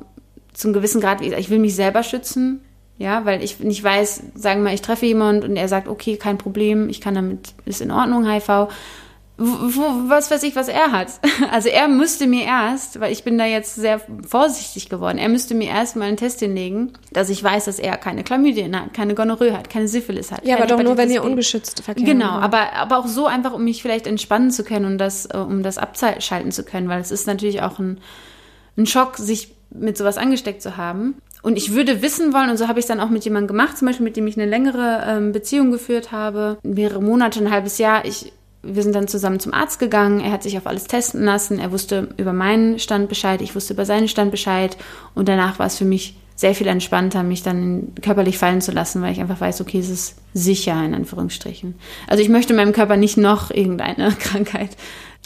zum gewissen Grad, ich will mich selber schützen. Ja, weil ich nicht weiß, sagen wir mal, ich treffe jemand und er sagt, okay, kein Problem, ich kann damit, ist in Ordnung, HIV. Wo, was weiß ich, was er hat. Also er müsste mir erst, weil ich bin da jetzt sehr vorsichtig geworden, er müsste mir erst mal einen Test hinlegen, dass ich weiß, dass er keine Chlamydien hat, keine Gonorrhoe hat, keine Syphilis hat. ja, aber doch nur, wenn ihr ungeschützt verkehrt. Genau, aber, aber auch so einfach, um mich vielleicht entspannen zu können und das, äh, um das abschalten zu können, weil es ist natürlich auch ein, ein Schock, sich mit sowas angesteckt zu haben. Und ich würde wissen wollen, und so habe ich es dann auch mit jemandem gemacht, zum Beispiel mit dem ich eine längere ähm, Beziehung geführt habe, mehrere Monate, ein halbes Jahr. Ich, wir sind dann zusammen zum Arzt gegangen, er hat sich auf alles testen lassen, er wusste über meinen Stand Bescheid, ich wusste über seinen Stand Bescheid und danach war es für mich sehr viel entspannter, mich dann körperlich fallen zu lassen, weil ich einfach weiß, okay, es ist sicher, in Anführungsstrichen. Also ich möchte meinem Körper nicht noch irgendeine Krankheit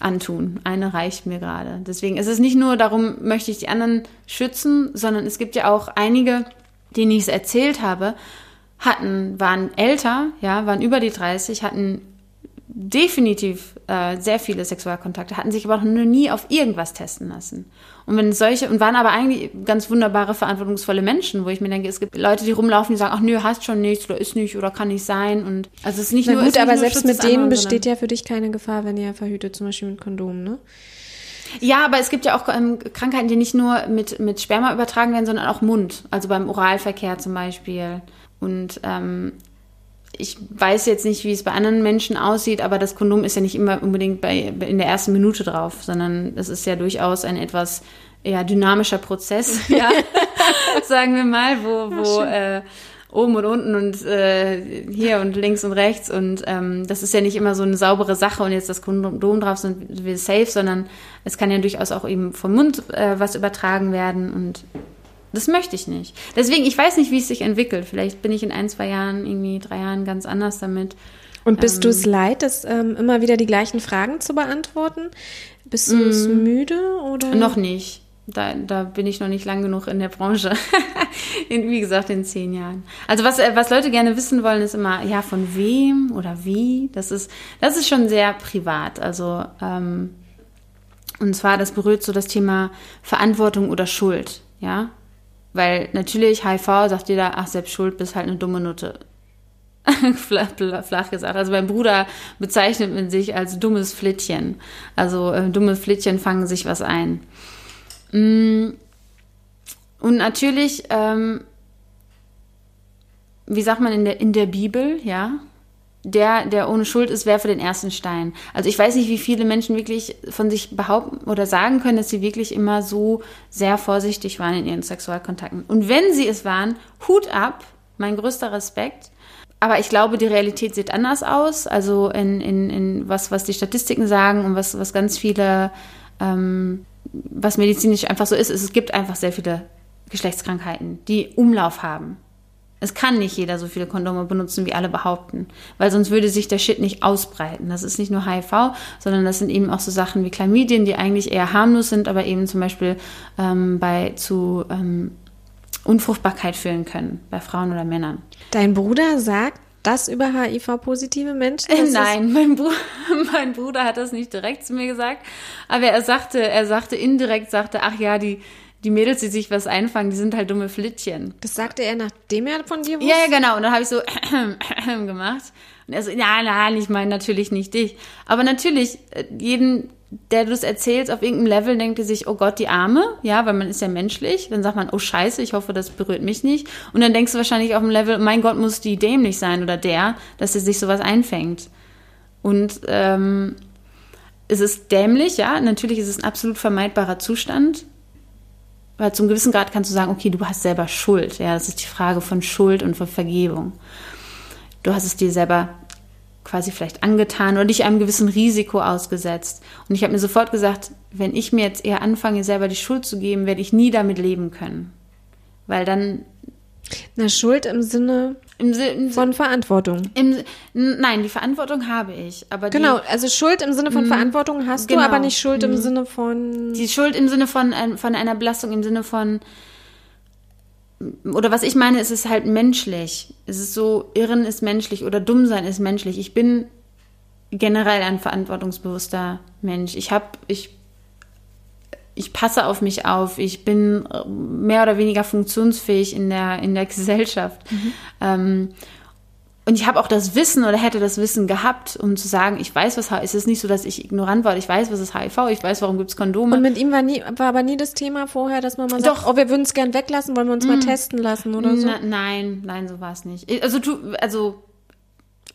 antun. Eine reicht mir gerade. Deswegen ist es nicht nur darum, möchte ich die anderen schützen, sondern es gibt ja auch einige, denen ich es erzählt habe, hatten, waren älter, ja, waren über die 30, hatten definitiv äh, sehr viele Sexualkontakte, hatten sich aber noch nie auf irgendwas testen lassen. Und wenn solche, und waren aber eigentlich ganz wunderbare, verantwortungsvolle Menschen, wo ich mir denke, es gibt Leute, die rumlaufen, die sagen, ach nö, hast schon nichts oder ist nicht oder kann nicht sein. Und also es ist nicht Na nur. gut, aber selbst mit denen anderen, besteht ja für dich keine Gefahr, wenn ihr verhütet, zum Beispiel mit Kondom, ne? Ja, aber es gibt ja auch ähm, Krankheiten, die nicht nur mit, mit Sperma übertragen werden, sondern auch Mund. Also beim Oralverkehr zum Beispiel. Und ähm, ich weiß jetzt nicht, wie es bei anderen Menschen aussieht, aber das Kondom ist ja nicht immer unbedingt bei, in der ersten Minute drauf, sondern es ist ja durchaus ein etwas eher dynamischer Prozess, ja, sagen wir mal, wo, wo äh, oben und unten und äh, hier und links und rechts und ähm, das ist ja nicht immer so eine saubere Sache und jetzt das Kondom drauf sind wir safe, sondern es kann ja durchaus auch eben vom Mund äh, was übertragen werden und das möchte ich nicht. Deswegen, ich weiß nicht, wie es sich entwickelt. Vielleicht bin ich in ein, zwei Jahren, irgendwie drei Jahren ganz anders damit. Und bist ähm, du es leid, das ähm, immer wieder die gleichen Fragen zu beantworten? Bist du es mm. müde oder? Noch nicht. Da, da bin ich noch nicht lang genug in der Branche. in, wie gesagt, in zehn Jahren. Also was, äh, was Leute gerne wissen wollen, ist immer, ja, von wem oder wie. Das ist, das ist schon sehr privat. Also, ähm, und zwar, das berührt so das Thema Verantwortung oder Schuld. Ja, weil natürlich HIV sagt jeder, ach, selbst schuld, bist halt eine dumme Nutte. flach, gesagt. Also mein Bruder bezeichnet man sich als dummes Flittchen. Also äh, dumme Flittchen fangen sich was ein. Mm. Und natürlich, ähm, wie sagt man in der, in der Bibel, ja, der, der ohne Schuld ist, werfe den ersten Stein. Also ich weiß nicht, wie viele Menschen wirklich von sich behaupten oder sagen können, dass sie wirklich immer so sehr vorsichtig waren in ihren Sexualkontakten. Und wenn sie es waren, Hut ab, mein größter Respekt. Aber ich glaube, die Realität sieht anders aus. Also in, in, in was, was die Statistiken sagen und was, was ganz viele, ähm, was medizinisch einfach so ist, ist, es gibt einfach sehr viele Geschlechtskrankheiten, die Umlauf haben. Es kann nicht jeder so viele Kondome benutzen, wie alle behaupten, weil sonst würde sich der Shit nicht ausbreiten. Das ist nicht nur HIV, sondern das sind eben auch so Sachen wie Chlamydien, die eigentlich eher harmlos sind, aber eben zum Beispiel ähm, bei zu ähm, Unfruchtbarkeit führen können, bei Frauen oder Männern. Dein Bruder sagt das über HIV-positive Menschen? Äh, nein, mein, Br mein Bruder hat das nicht direkt zu mir gesagt, aber er sagte, er sagte indirekt, sagte, ach ja, die die Mädels, die sich was einfangen, die sind halt dumme Flittchen. Das sagte er, nachdem er von dir wusste? Ja, ja, genau. Und dann habe ich so gemacht. Und er so, ja, nein, ich meine natürlich nicht dich. Aber natürlich, äh, jeden, der du es erzählst, auf irgendeinem Level denkt er sich, oh Gott, die Arme, ja, weil man ist ja menschlich. Dann sagt man, oh Scheiße, ich hoffe, das berührt mich nicht. Und dann denkst du wahrscheinlich auf dem Level, mein Gott, muss die dämlich sein oder der, dass er sich sowas einfängt. Und ähm, es ist dämlich, ja, natürlich ist es ein absolut vermeidbarer Zustand weil zum gewissen Grad kannst du sagen, okay, du hast selber Schuld. Ja, das ist die Frage von Schuld und von Vergebung. Du hast es dir selber quasi vielleicht angetan oder dich einem gewissen Risiko ausgesetzt. Und ich habe mir sofort gesagt, wenn ich mir jetzt eher anfange, selber die Schuld zu geben, werde ich nie damit leben können. Weil dann na, Schuld im Sinne Im, im, von Verantwortung. Im, nein, die Verantwortung habe ich. Aber genau, die, also Schuld im Sinne von mh, Verantwortung hast genau, du, aber nicht Schuld im Sinne von. Die Schuld im Sinne von, von einer Belastung, im Sinne von. Oder was ich meine, ist es halt menschlich. Es ist so, Irren ist menschlich oder dumm sein ist menschlich. Ich bin generell ein verantwortungsbewusster Mensch. Ich habe, ich ich passe auf mich auf, ich bin äh, mehr oder weniger funktionsfähig in der, in der Gesellschaft. Mhm. Ähm, und ich habe auch das Wissen oder hätte das Wissen gehabt, um zu sagen, ich weiß, was es ist nicht so, dass ich ignorant war. Ich weiß, was ist HIV, ich weiß, warum gibt es Kondome. Und mit ihm war, nie, war aber nie das Thema vorher, dass man mal sagt, Doch. oh, wir würden es gern weglassen, wollen wir uns mm. mal testen lassen oder so? Na, nein, nein, so war es nicht. Also, du, also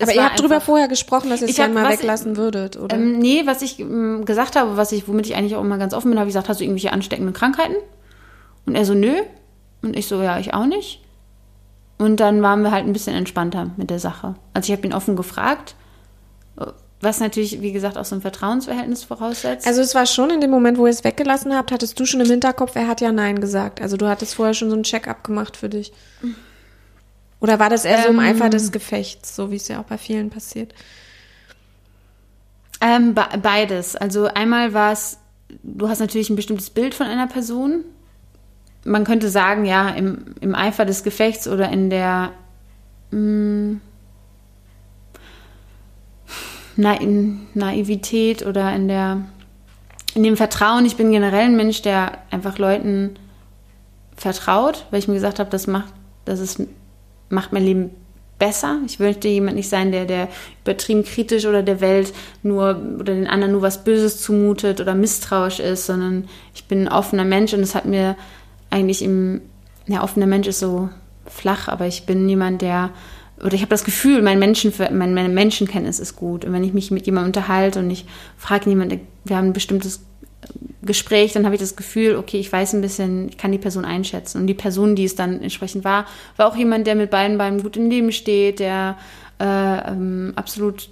aber ihr habt drüber vorher gesprochen, dass ihr es gerne mal weglassen ich, würdet, oder? Ähm, nee, was ich ähm, gesagt habe, was ich, womit ich eigentlich auch immer ganz offen bin, habe ich gesagt, hast du irgendwelche ansteckenden Krankheiten? Und er so, nö. Und ich so, ja, ich auch nicht. Und dann waren wir halt ein bisschen entspannter mit der Sache. Also ich habe ihn offen gefragt, was natürlich, wie gesagt, auch so ein Vertrauensverhältnis voraussetzt. Also es war schon in dem Moment, wo ihr es weggelassen habt, hattest du schon im Hinterkopf, er hat ja Nein gesagt. Also du hattest vorher schon so ein Check-up gemacht für dich. Oder war das eher ähm, so im ähm. Eifer des Gefechts, so wie es ja auch bei vielen passiert? Ähm, beides. Also einmal war es, du hast natürlich ein bestimmtes Bild von einer Person. Man könnte sagen, ja, im, im Eifer des Gefechts oder in der mh, hm, Na, in Naivität oder in der in dem Vertrauen. Ich bin generell ein Mensch, der einfach Leuten vertraut, weil ich mir gesagt habe, das macht, das ist macht mein Leben besser. Ich möchte jemand nicht sein, der, der übertrieben kritisch oder der Welt nur oder den anderen nur was Böses zumutet oder misstrauisch ist, sondern ich bin ein offener Mensch und es hat mir eigentlich im, ja, offener Mensch ist so flach, aber ich bin jemand, der oder ich habe das Gefühl, mein Menschen, mein, meine Menschenkenntnis ist gut. Und wenn ich mich mit jemandem unterhalte und ich frage jemanden, wir haben ein bestimmtes Gespräch, dann habe ich das Gefühl, okay, ich weiß ein bisschen, ich kann die Person einschätzen. Und die Person, die es dann entsprechend war, war auch jemand, der mit beiden Beinen gut im Leben steht, der äh, ähm, absolut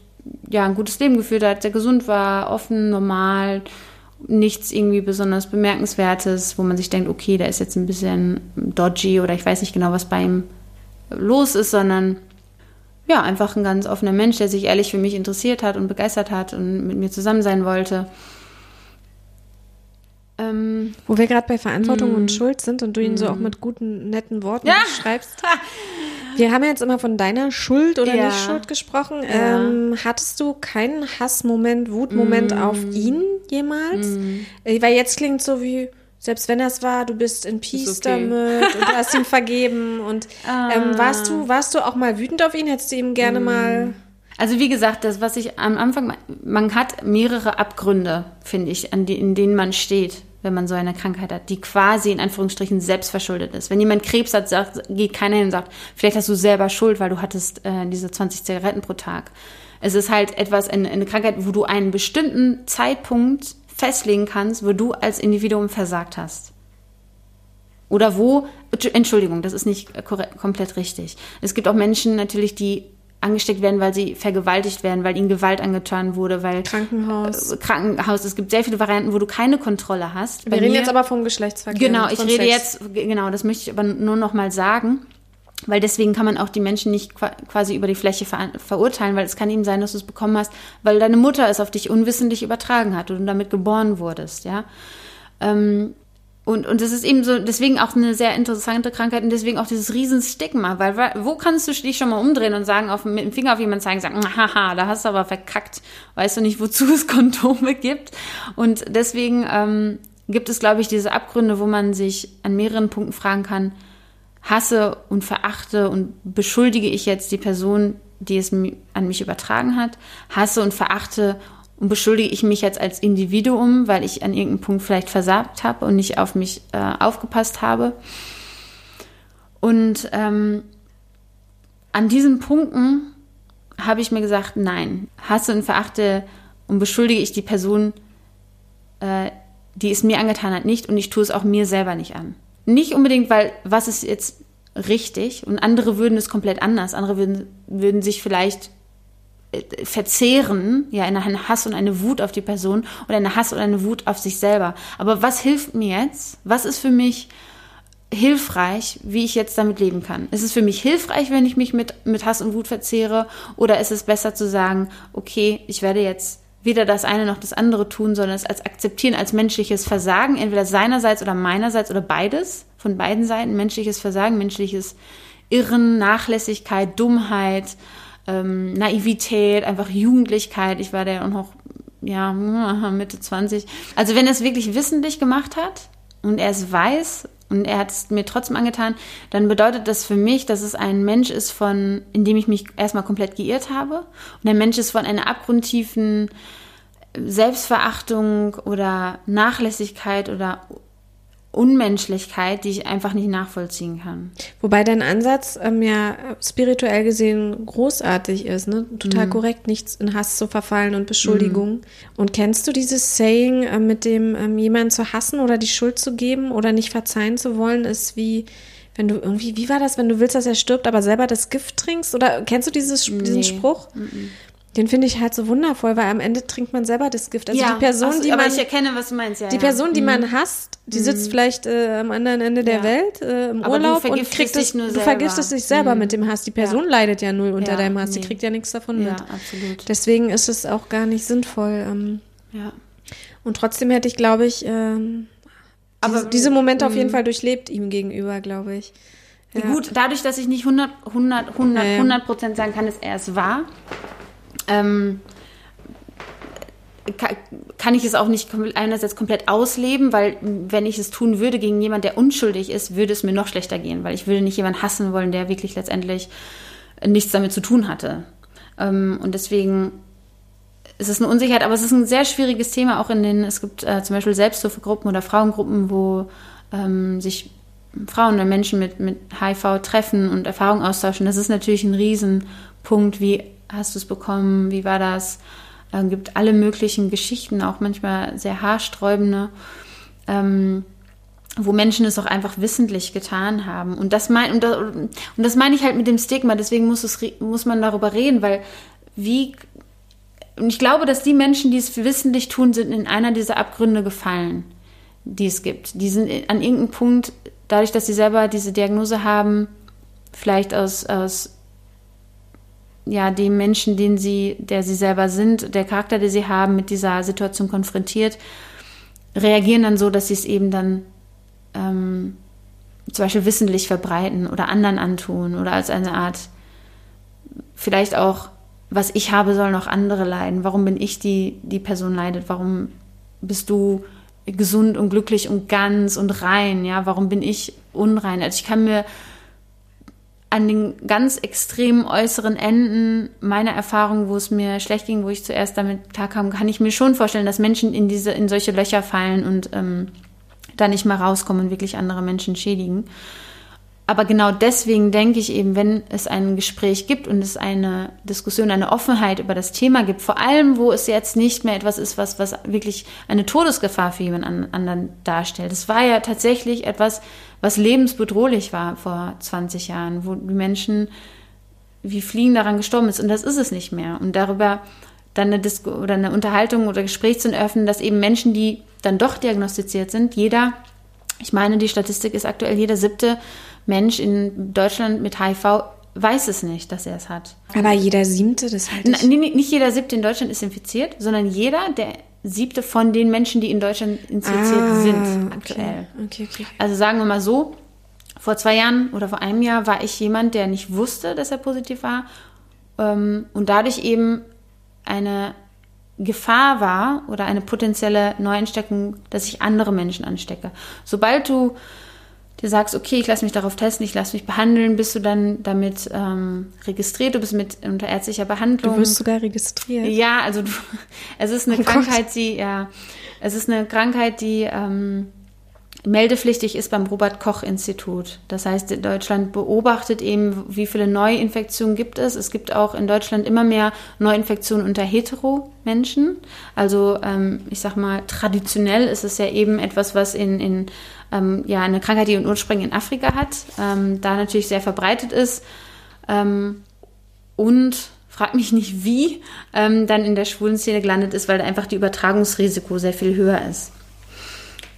ja, ein gutes Leben geführt hat, der gesund war, offen, normal, nichts irgendwie besonders Bemerkenswertes, wo man sich denkt, okay, der ist jetzt ein bisschen dodgy oder ich weiß nicht genau, was bei ihm los ist, sondern ja, einfach ein ganz offener Mensch, der sich ehrlich für mich interessiert hat und begeistert hat und mit mir zusammen sein wollte. Ähm, Wo wir gerade bei Verantwortung und hm. Schuld sind und du ihn so auch hm. mit guten, netten Worten ja. beschreibst. Wir haben jetzt immer von deiner Schuld oder ja. nicht Schuld gesprochen. Ja. Ähm, hattest du keinen Hassmoment, Wutmoment mm. auf ihn jemals? Mm. Weil jetzt klingt so wie, selbst wenn das war, du bist in Peace okay. damit und du hast ihm vergeben. Und ah. ähm, warst du, warst du auch mal wütend auf ihn? Hättest du ihm gerne mm. mal. Also wie gesagt, das, was ich am Anfang, man hat mehrere Abgründe, finde ich, an die, in denen man steht, wenn man so eine Krankheit hat, die quasi in Anführungsstrichen selbstverschuldet ist. Wenn jemand Krebs hat, sagt, geht keiner hin und sagt, vielleicht hast du selber Schuld, weil du hattest äh, diese 20 Zigaretten pro Tag. Es ist halt etwas, eine, eine Krankheit, wo du einen bestimmten Zeitpunkt festlegen kannst, wo du als Individuum versagt hast. Oder wo, Entschuldigung, das ist nicht komplett richtig. Es gibt auch Menschen natürlich, die angesteckt werden, weil sie vergewaltigt werden, weil ihnen Gewalt angetan wurde, weil Krankenhaus. Äh, Krankenhaus. Es gibt sehr viele Varianten, wo du keine Kontrolle hast. Wir Bei reden mir, jetzt aber vom Geschlechtsverkehr. Genau, ich rede Sex. jetzt, genau, das möchte ich aber nur noch mal sagen. Weil deswegen kann man auch die Menschen nicht quasi über die Fläche ver verurteilen, weil es kann eben sein, dass du es bekommen hast, weil deine Mutter es auf dich unwissentlich übertragen hat und du damit geboren wurdest, ja. Ähm, und, und das ist eben so, deswegen auch eine sehr interessante Krankheit und deswegen auch dieses Riesenstigma, weil wo kannst du dich schon mal umdrehen und sagen, auf, mit dem Finger auf jemanden zeigen, sagen, haha, da hast du aber verkackt, weißt du nicht, wozu es Kondome gibt. Und deswegen ähm, gibt es, glaube ich, diese Abgründe, wo man sich an mehreren Punkten fragen kann, hasse und verachte und beschuldige ich jetzt die Person, die es an mich übertragen hat, hasse und verachte und beschuldige ich mich jetzt als Individuum, weil ich an irgendeinem Punkt vielleicht versagt habe und nicht auf mich äh, aufgepasst habe. Und ähm, an diesen Punkten habe ich mir gesagt, nein, hasse und verachte und beschuldige ich die Person, äh, die es mir angetan hat, nicht und ich tue es auch mir selber nicht an. Nicht unbedingt, weil was ist jetzt richtig und andere würden es komplett anders. Andere würden, würden sich vielleicht verzehren, ja, in einen Hass und eine Wut auf die Person oder eine Hass und eine Wut auf sich selber. Aber was hilft mir jetzt? Was ist für mich hilfreich, wie ich jetzt damit leben kann? Ist es für mich hilfreich, wenn ich mich mit, mit Hass und Wut verzehre? Oder ist es besser zu sagen, okay, ich werde jetzt weder das eine noch das andere tun, sondern es als akzeptieren, als menschliches Versagen, entweder seinerseits oder meinerseits oder beides, von beiden Seiten, menschliches Versagen, menschliches Irren, Nachlässigkeit, Dummheit, ähm, Naivität, einfach Jugendlichkeit. Ich war da auch noch, ja, Mitte 20. Also wenn er es wirklich wissentlich gemacht hat und er es weiß und er hat es mir trotzdem angetan, dann bedeutet das für mich, dass es ein Mensch ist, von, in dem ich mich erstmal komplett geirrt habe. Und ein Mensch ist von einer abgrundtiefen Selbstverachtung oder Nachlässigkeit oder Unmenschlichkeit, die ich einfach nicht nachvollziehen kann. Wobei dein Ansatz ähm, ja spirituell gesehen großartig ist, ne? Total mhm. korrekt, nichts in Hass zu verfallen und Beschuldigung. Mhm. Und kennst du dieses Saying äh, mit dem ähm, jemanden zu hassen oder die Schuld zu geben oder nicht verzeihen zu wollen, ist wie wenn du irgendwie, wie war das, wenn du willst, dass er stirbt, aber selber das Gift trinkst? Oder kennst du dieses, nee. diesen Spruch? Mhm. Den finde ich halt so wundervoll, weil am Ende trinkt man selber das Gift. Also ja, die Person, so, die aber man, ich erkenne, was du meinst. Ja, die Person, die mhm. man hasst, die mhm. sitzt vielleicht äh, am anderen Ende der ja. Welt äh, im aber Urlaub und kriegt es. Du vergiftest dich selber mhm. mit dem Hass. Die Person leidet ja null unter deinem Hass. Nee. Die kriegt ja nichts davon mit. Ja, absolut. Deswegen ist es auch gar nicht sinnvoll. Ähm, ja. Und trotzdem hätte ich, glaube ich, ähm, aber diese, diese Momente auf jeden mhm. Fall durchlebt ihm gegenüber, glaube ich. Gut, dadurch, dass ich nicht 100, 100, 100, 100 Prozent sagen kann, dass er es war, ähm, kann ich es auch nicht einerseits komplett ausleben, weil wenn ich es tun würde gegen jemanden, der unschuldig ist, würde es mir noch schlechter gehen, weil ich würde nicht jemanden hassen wollen, der wirklich letztendlich nichts damit zu tun hatte. Ähm, und deswegen ist es eine Unsicherheit, aber es ist ein sehr schwieriges Thema, auch in den, es gibt äh, zum Beispiel Selbsthilfegruppen oder Frauengruppen, wo ähm, sich Frauen oder Menschen mit, mit HIV treffen und Erfahrungen austauschen, das ist natürlich ein Riesenpunkt. Wie hast du es bekommen? Wie war das? Ähm, gibt alle möglichen Geschichten, auch manchmal sehr haarsträubende, ähm, wo Menschen es auch einfach wissentlich getan haben. Und das, mein, und das, und das meine ich halt mit dem Stigma, deswegen muss, es, muss man darüber reden, weil wie und ich glaube, dass die Menschen, die es wissentlich tun, sind in einer dieser Abgründe gefallen, die es gibt. Die sind an irgendeinem Punkt, dadurch, dass sie selber diese Diagnose haben, vielleicht aus, aus ja, dem Menschen, den sie, der sie selber sind, der Charakter, den sie haben, mit dieser Situation konfrontiert, reagieren dann so, dass sie es eben dann ähm, zum Beispiel wissentlich verbreiten oder anderen antun oder als eine Art, vielleicht auch, was ich habe, sollen auch andere leiden. Warum bin ich die, die Person leidet? Warum bist du gesund und glücklich und ganz und rein? Ja, warum bin ich unrein? Also ich kann mir an den ganz extremen äußeren Enden meiner Erfahrung, wo es mir schlecht ging, wo ich zuerst damit klarkam, kann ich mir schon vorstellen, dass Menschen in diese, in solche Löcher fallen und ähm, da nicht mal rauskommen und wirklich andere Menschen schädigen. Aber genau deswegen denke ich eben, wenn es ein Gespräch gibt und es eine Diskussion, eine Offenheit über das Thema gibt, vor allem wo es jetzt nicht mehr etwas ist, was, was wirklich eine Todesgefahr für jemand anderen darstellt. Es war ja tatsächlich etwas, was lebensbedrohlich war vor 20 Jahren, wo die Menschen wie Fliegen daran gestorben ist. Und das ist es nicht mehr. Und darüber dann eine, Disku oder eine Unterhaltung oder Gespräch zu öffnen, dass eben Menschen, die dann doch diagnostiziert sind, jeder, ich meine, die Statistik ist aktuell, jeder siebte Mensch in Deutschland mit HIV weiß es nicht, dass er es hat. Aber jeder siebte, das halt nicht. Nicht jeder siebte in Deutschland ist infiziert, sondern jeder, der siebte von den Menschen, die in Deutschland infiziert ah, sind aktuell. Okay. Okay, okay. Also sagen wir mal so, vor zwei Jahren oder vor einem Jahr war ich jemand, der nicht wusste, dass er positiv war ähm, und dadurch eben eine Gefahr war oder eine potenzielle Neuansteckung, dass ich andere Menschen anstecke. Sobald du dir sagst, okay, ich lasse mich darauf testen, ich lasse mich behandeln, bist du dann damit ähm, registriert, du bist mit unter ärztlicher Behandlung. Du wirst sogar registriert. Ja, also du, es ist eine oh Krankheit, Gott. die, ja, es ist eine Krankheit, die ähm, meldepflichtig ist beim Robert Koch Institut. Das heißt, Deutschland beobachtet eben, wie viele Neuinfektionen gibt es. Es gibt auch in Deutschland immer mehr Neuinfektionen unter Hetero-Menschen. Also ähm, ich sag mal, traditionell ist es ja eben etwas, was in, in ähm, ja, eine Krankheit, die ihren Ursprung in Afrika hat, ähm, da natürlich sehr verbreitet ist. Ähm, und frag mich nicht wie, ähm, dann in der schwulen Szene gelandet ist, weil einfach die Übertragungsrisiko sehr viel höher ist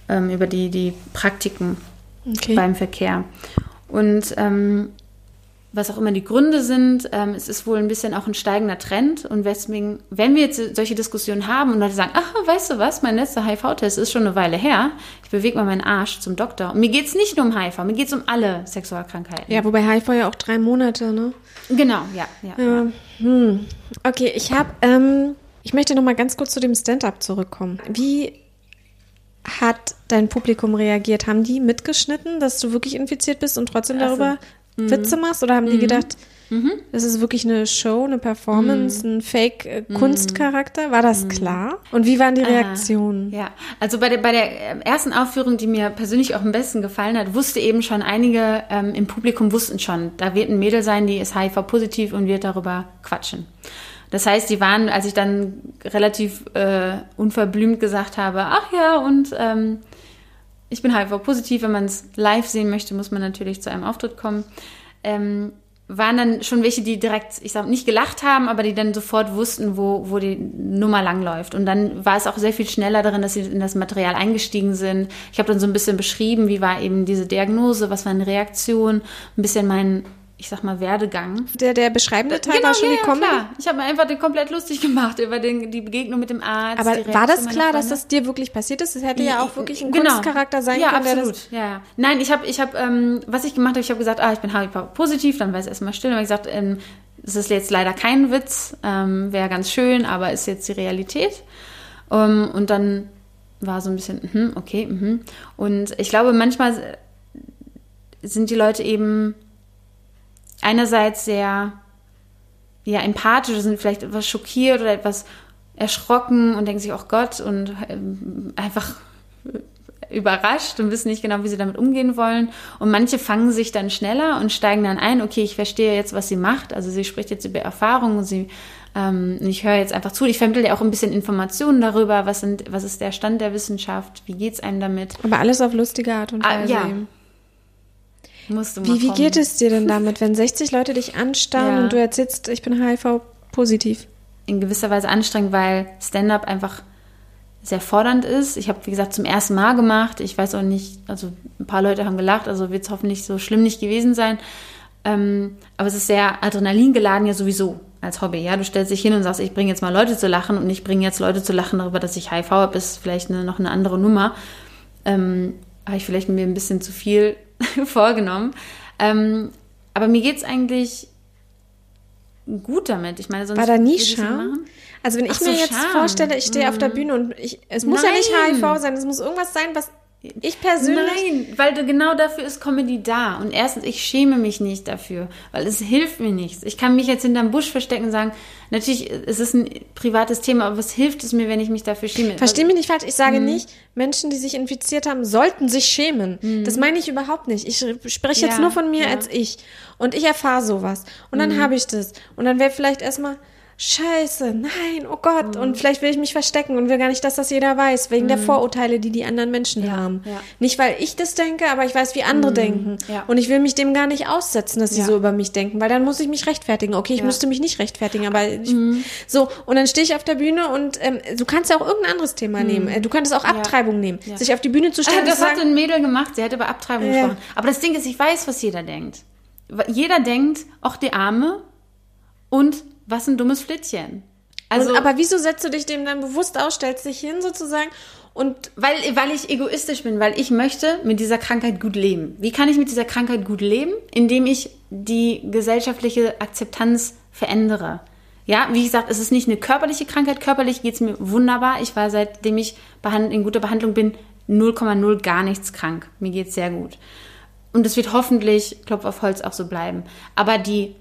ähm, über die, die Praktiken okay. beim Verkehr. Und ähm, was auch immer die Gründe sind, ähm, es ist wohl ein bisschen auch ein steigender Trend. Und deswegen, wenn wir jetzt solche Diskussionen haben und Leute sagen, ach, weißt du was, mein letzter HIV-Test ist schon eine Weile her, ich bewege mal meinen Arsch zum Doktor. Und mir geht es nicht nur um HIV, mir geht es um alle Sexualkrankheiten. Ja, wobei HIV ja auch drei Monate, ne? Genau, ja. ja, ja. Hm. Okay, ich habe, ähm, ich möchte noch mal ganz kurz zu dem Stand-up zurückkommen. Wie hat dein Publikum reagiert? Haben die mitgeschnitten, dass du wirklich infiziert bist und trotzdem darüber also, Witze machst? Oder haben die mhm. gedacht, mhm. das ist wirklich eine Show, eine Performance, mhm. ein Fake-Kunstcharakter? War das klar? Und wie waren die Reaktionen? ja, also bei der, bei der ersten Aufführung, die mir persönlich auch am besten gefallen hat, wusste eben schon einige ähm, im Publikum wussten schon, da wird ein Mädel sein, die ist HIV-positiv und wird darüber quatschen. Das heißt, die waren, als ich dann relativ äh, unverblümt gesagt habe, ach ja, und ähm, ich bin HIV-positiv, wenn man es live sehen möchte, muss man natürlich zu einem Auftritt kommen. Ähm, waren dann schon welche, die direkt, ich sag nicht gelacht haben, aber die dann sofort wussten, wo, wo die Nummer langläuft. Und dann war es auch sehr viel schneller darin, dass sie in das Material eingestiegen sind. Ich habe dann so ein bisschen beschrieben, wie war eben diese Diagnose, was war eine Reaktion, ein bisschen mein ich sag mal, Werdegang. Der, der beschreibende Teil genau, war schon ja, Comedy? klar. Ich habe mir einfach den komplett lustig gemacht über den, die Begegnung mit dem Arzt. Aber war das klar, dass das dir wirklich passiert ist? Es hätte ja auch wirklich ein genau. Kunstcharakter sein ja, können. Absolut. Ja, absolut. Nein, ich habe, ich hab, ähm, was ich gemacht habe, ich habe gesagt, ah, ich bin HIV-positiv, dann war es erstmal still. Dann habe ich gesagt, ähm, es ist jetzt leider kein Witz, ähm, wäre ganz schön, aber ist jetzt die Realität. Um, ähm, und dann war so ein bisschen, mh, okay, mh. Und ich glaube, manchmal sind die Leute eben einerseits sehr ja, empathisch, sind vielleicht etwas schockiert oder etwas erschrocken und denken sich, oh Gott, und ähm, einfach überrascht und wissen nicht genau, wie sie damit umgehen wollen. Und manche fangen sich dann schneller und steigen dann ein, okay, ich verstehe jetzt, was sie macht. Also sie spricht jetzt über Erfahrungen, sie ähm, ich höre jetzt einfach zu. Ich vermittle ja auch ein bisschen Informationen darüber, was, sind, was ist der Stand der Wissenschaft, wie geht es einem damit. Aber alles auf lustige Art und Weise. Ah, ja. Musst du mal Wie, wie geht es dir denn damit, wenn 60 Leute dich anstarren Ja. und du erzählst, ich bin HIV-positiv? in gewisser Weise anstrengend, weil Stand-up einfach sehr fordernd ist. Ich habe, wie gesagt, zum ersten Mal gemacht. Ich weiß auch nicht, also ein paar Leute haben gelacht, also wird es hoffentlich so schlimm nicht gewesen sein. Ähm, aber es ist sehr adrenalingeladen ja sowieso als Hobby. Ja, du stellst dich hin und sagst, ich bringe jetzt mal Leute zu lachen und ich bringe jetzt Leute zu lachen darüber, dass ich HIV habe, ist vielleicht eine, noch eine andere Nummer. Ähm, habe ich vielleicht mir ein bisschen zu viel vorgenommen. Ähm, aber mir geht's eigentlich gut damit. Ich meine, sonst War da nie Scham? Also wenn ich Ach so, mir jetzt Scham. vorstelle, ich stehe auf der Bühne und ich, es muss ja nicht Nein. HIV sein, es muss irgendwas sein, was ich persönlich Nein, weil du, genau dafür ist Comedy da. Und erstens, ich schäme mich nicht dafür, weil es hilft mir nichts. Ich kann mich jetzt hinterm Busch verstecken und sagen, natürlich, es ist ein privates Thema, aber was hilft es mir, wenn ich mich dafür schäme? Versteh mich nicht falsch, ich sage Mhm. nicht, Menschen, die sich infiziert haben, sollten sich schämen. Das meine ich überhaupt nicht. Ich spreche jetzt Ja, nur von mir ja. als ich. Und ich erfahre sowas. Und dann habe ich das. Und dann wäre vielleicht erstmal, Scheiße, nein, oh Gott. Mhm. Und vielleicht will ich mich verstecken und will gar nicht, dass das jeder weiß, wegen der Vorurteile, die die anderen Menschen haben. ja. Nicht, weil ich das denke, aber ich weiß, wie andere denken. ja. Und ich will mich dem gar nicht aussetzen, dass sie Ja. so über mich denken, weil dann muss ich mich rechtfertigen. Okay, ich Ja. müsste mich nicht rechtfertigen, aber ich, Mhm. so. Und dann stehe ich auf der Bühne und ähm, du kannst ja auch irgendein anderes Thema nehmen. Äh, Du könntest auch Abtreibung nehmen. Mhm. Ja. Sich auf die Bühne zu stellen Ah, das hat ein Mädel gemacht, sie hat über Abtreibung Ja. gesprochen. Aber das Ding ist, ich weiß, was jeder denkt. Jeder denkt, ach, die Arme und was ein dummes Flittchen. Also, und, aber wieso setzt du dich dem dann bewusst aus, stellst dich hin sozusagen und Weil, weil ich egoistisch bin, weil ich möchte mit dieser Krankheit gut leben. Wie kann ich mit dieser Krankheit gut leben? Indem ich die gesellschaftliche Akzeptanz verändere. Ja, wie gesagt, es ist nicht eine körperliche Krankheit. Körperlich geht's mir wunderbar. Ich war, seitdem ich in guter Behandlung bin, 0,0 gar nichts krank. Mir geht's sehr gut. Und es wird hoffentlich, Klopf auf Holz, auch so bleiben. Aber die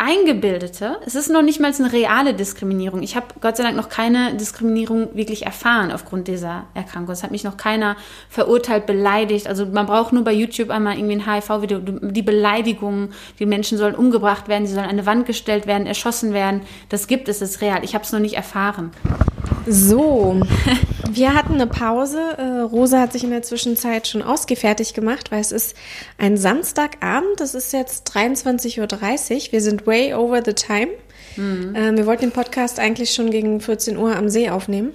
eingebildete, es ist noch nicht mal eine reale Diskriminierung. Ich habe Gott sei Dank noch keine Diskriminierung wirklich erfahren aufgrund dieser Erkrankung. Es hat mich noch keiner verurteilt, beleidigt. Also man braucht nur bei YouTube einmal irgendwie ein HIV-Video, die Beleidigungen, die Menschen sollen umgebracht werden, sie sollen an eine Wand gestellt werden, erschossen werden. Das gibt es, das ist real. Ich habe es noch nicht erfahren. So, wir hatten eine Pause. Äh, Rosa hat sich in der Zwischenzeit schon ausgefertigt gemacht, weil es ist ein Samstagabend. Es ist jetzt 23.30 Uhr. Wir sind way over the time. Äh, wir wollten den Podcast eigentlich schon gegen 14 Uhr am See aufnehmen.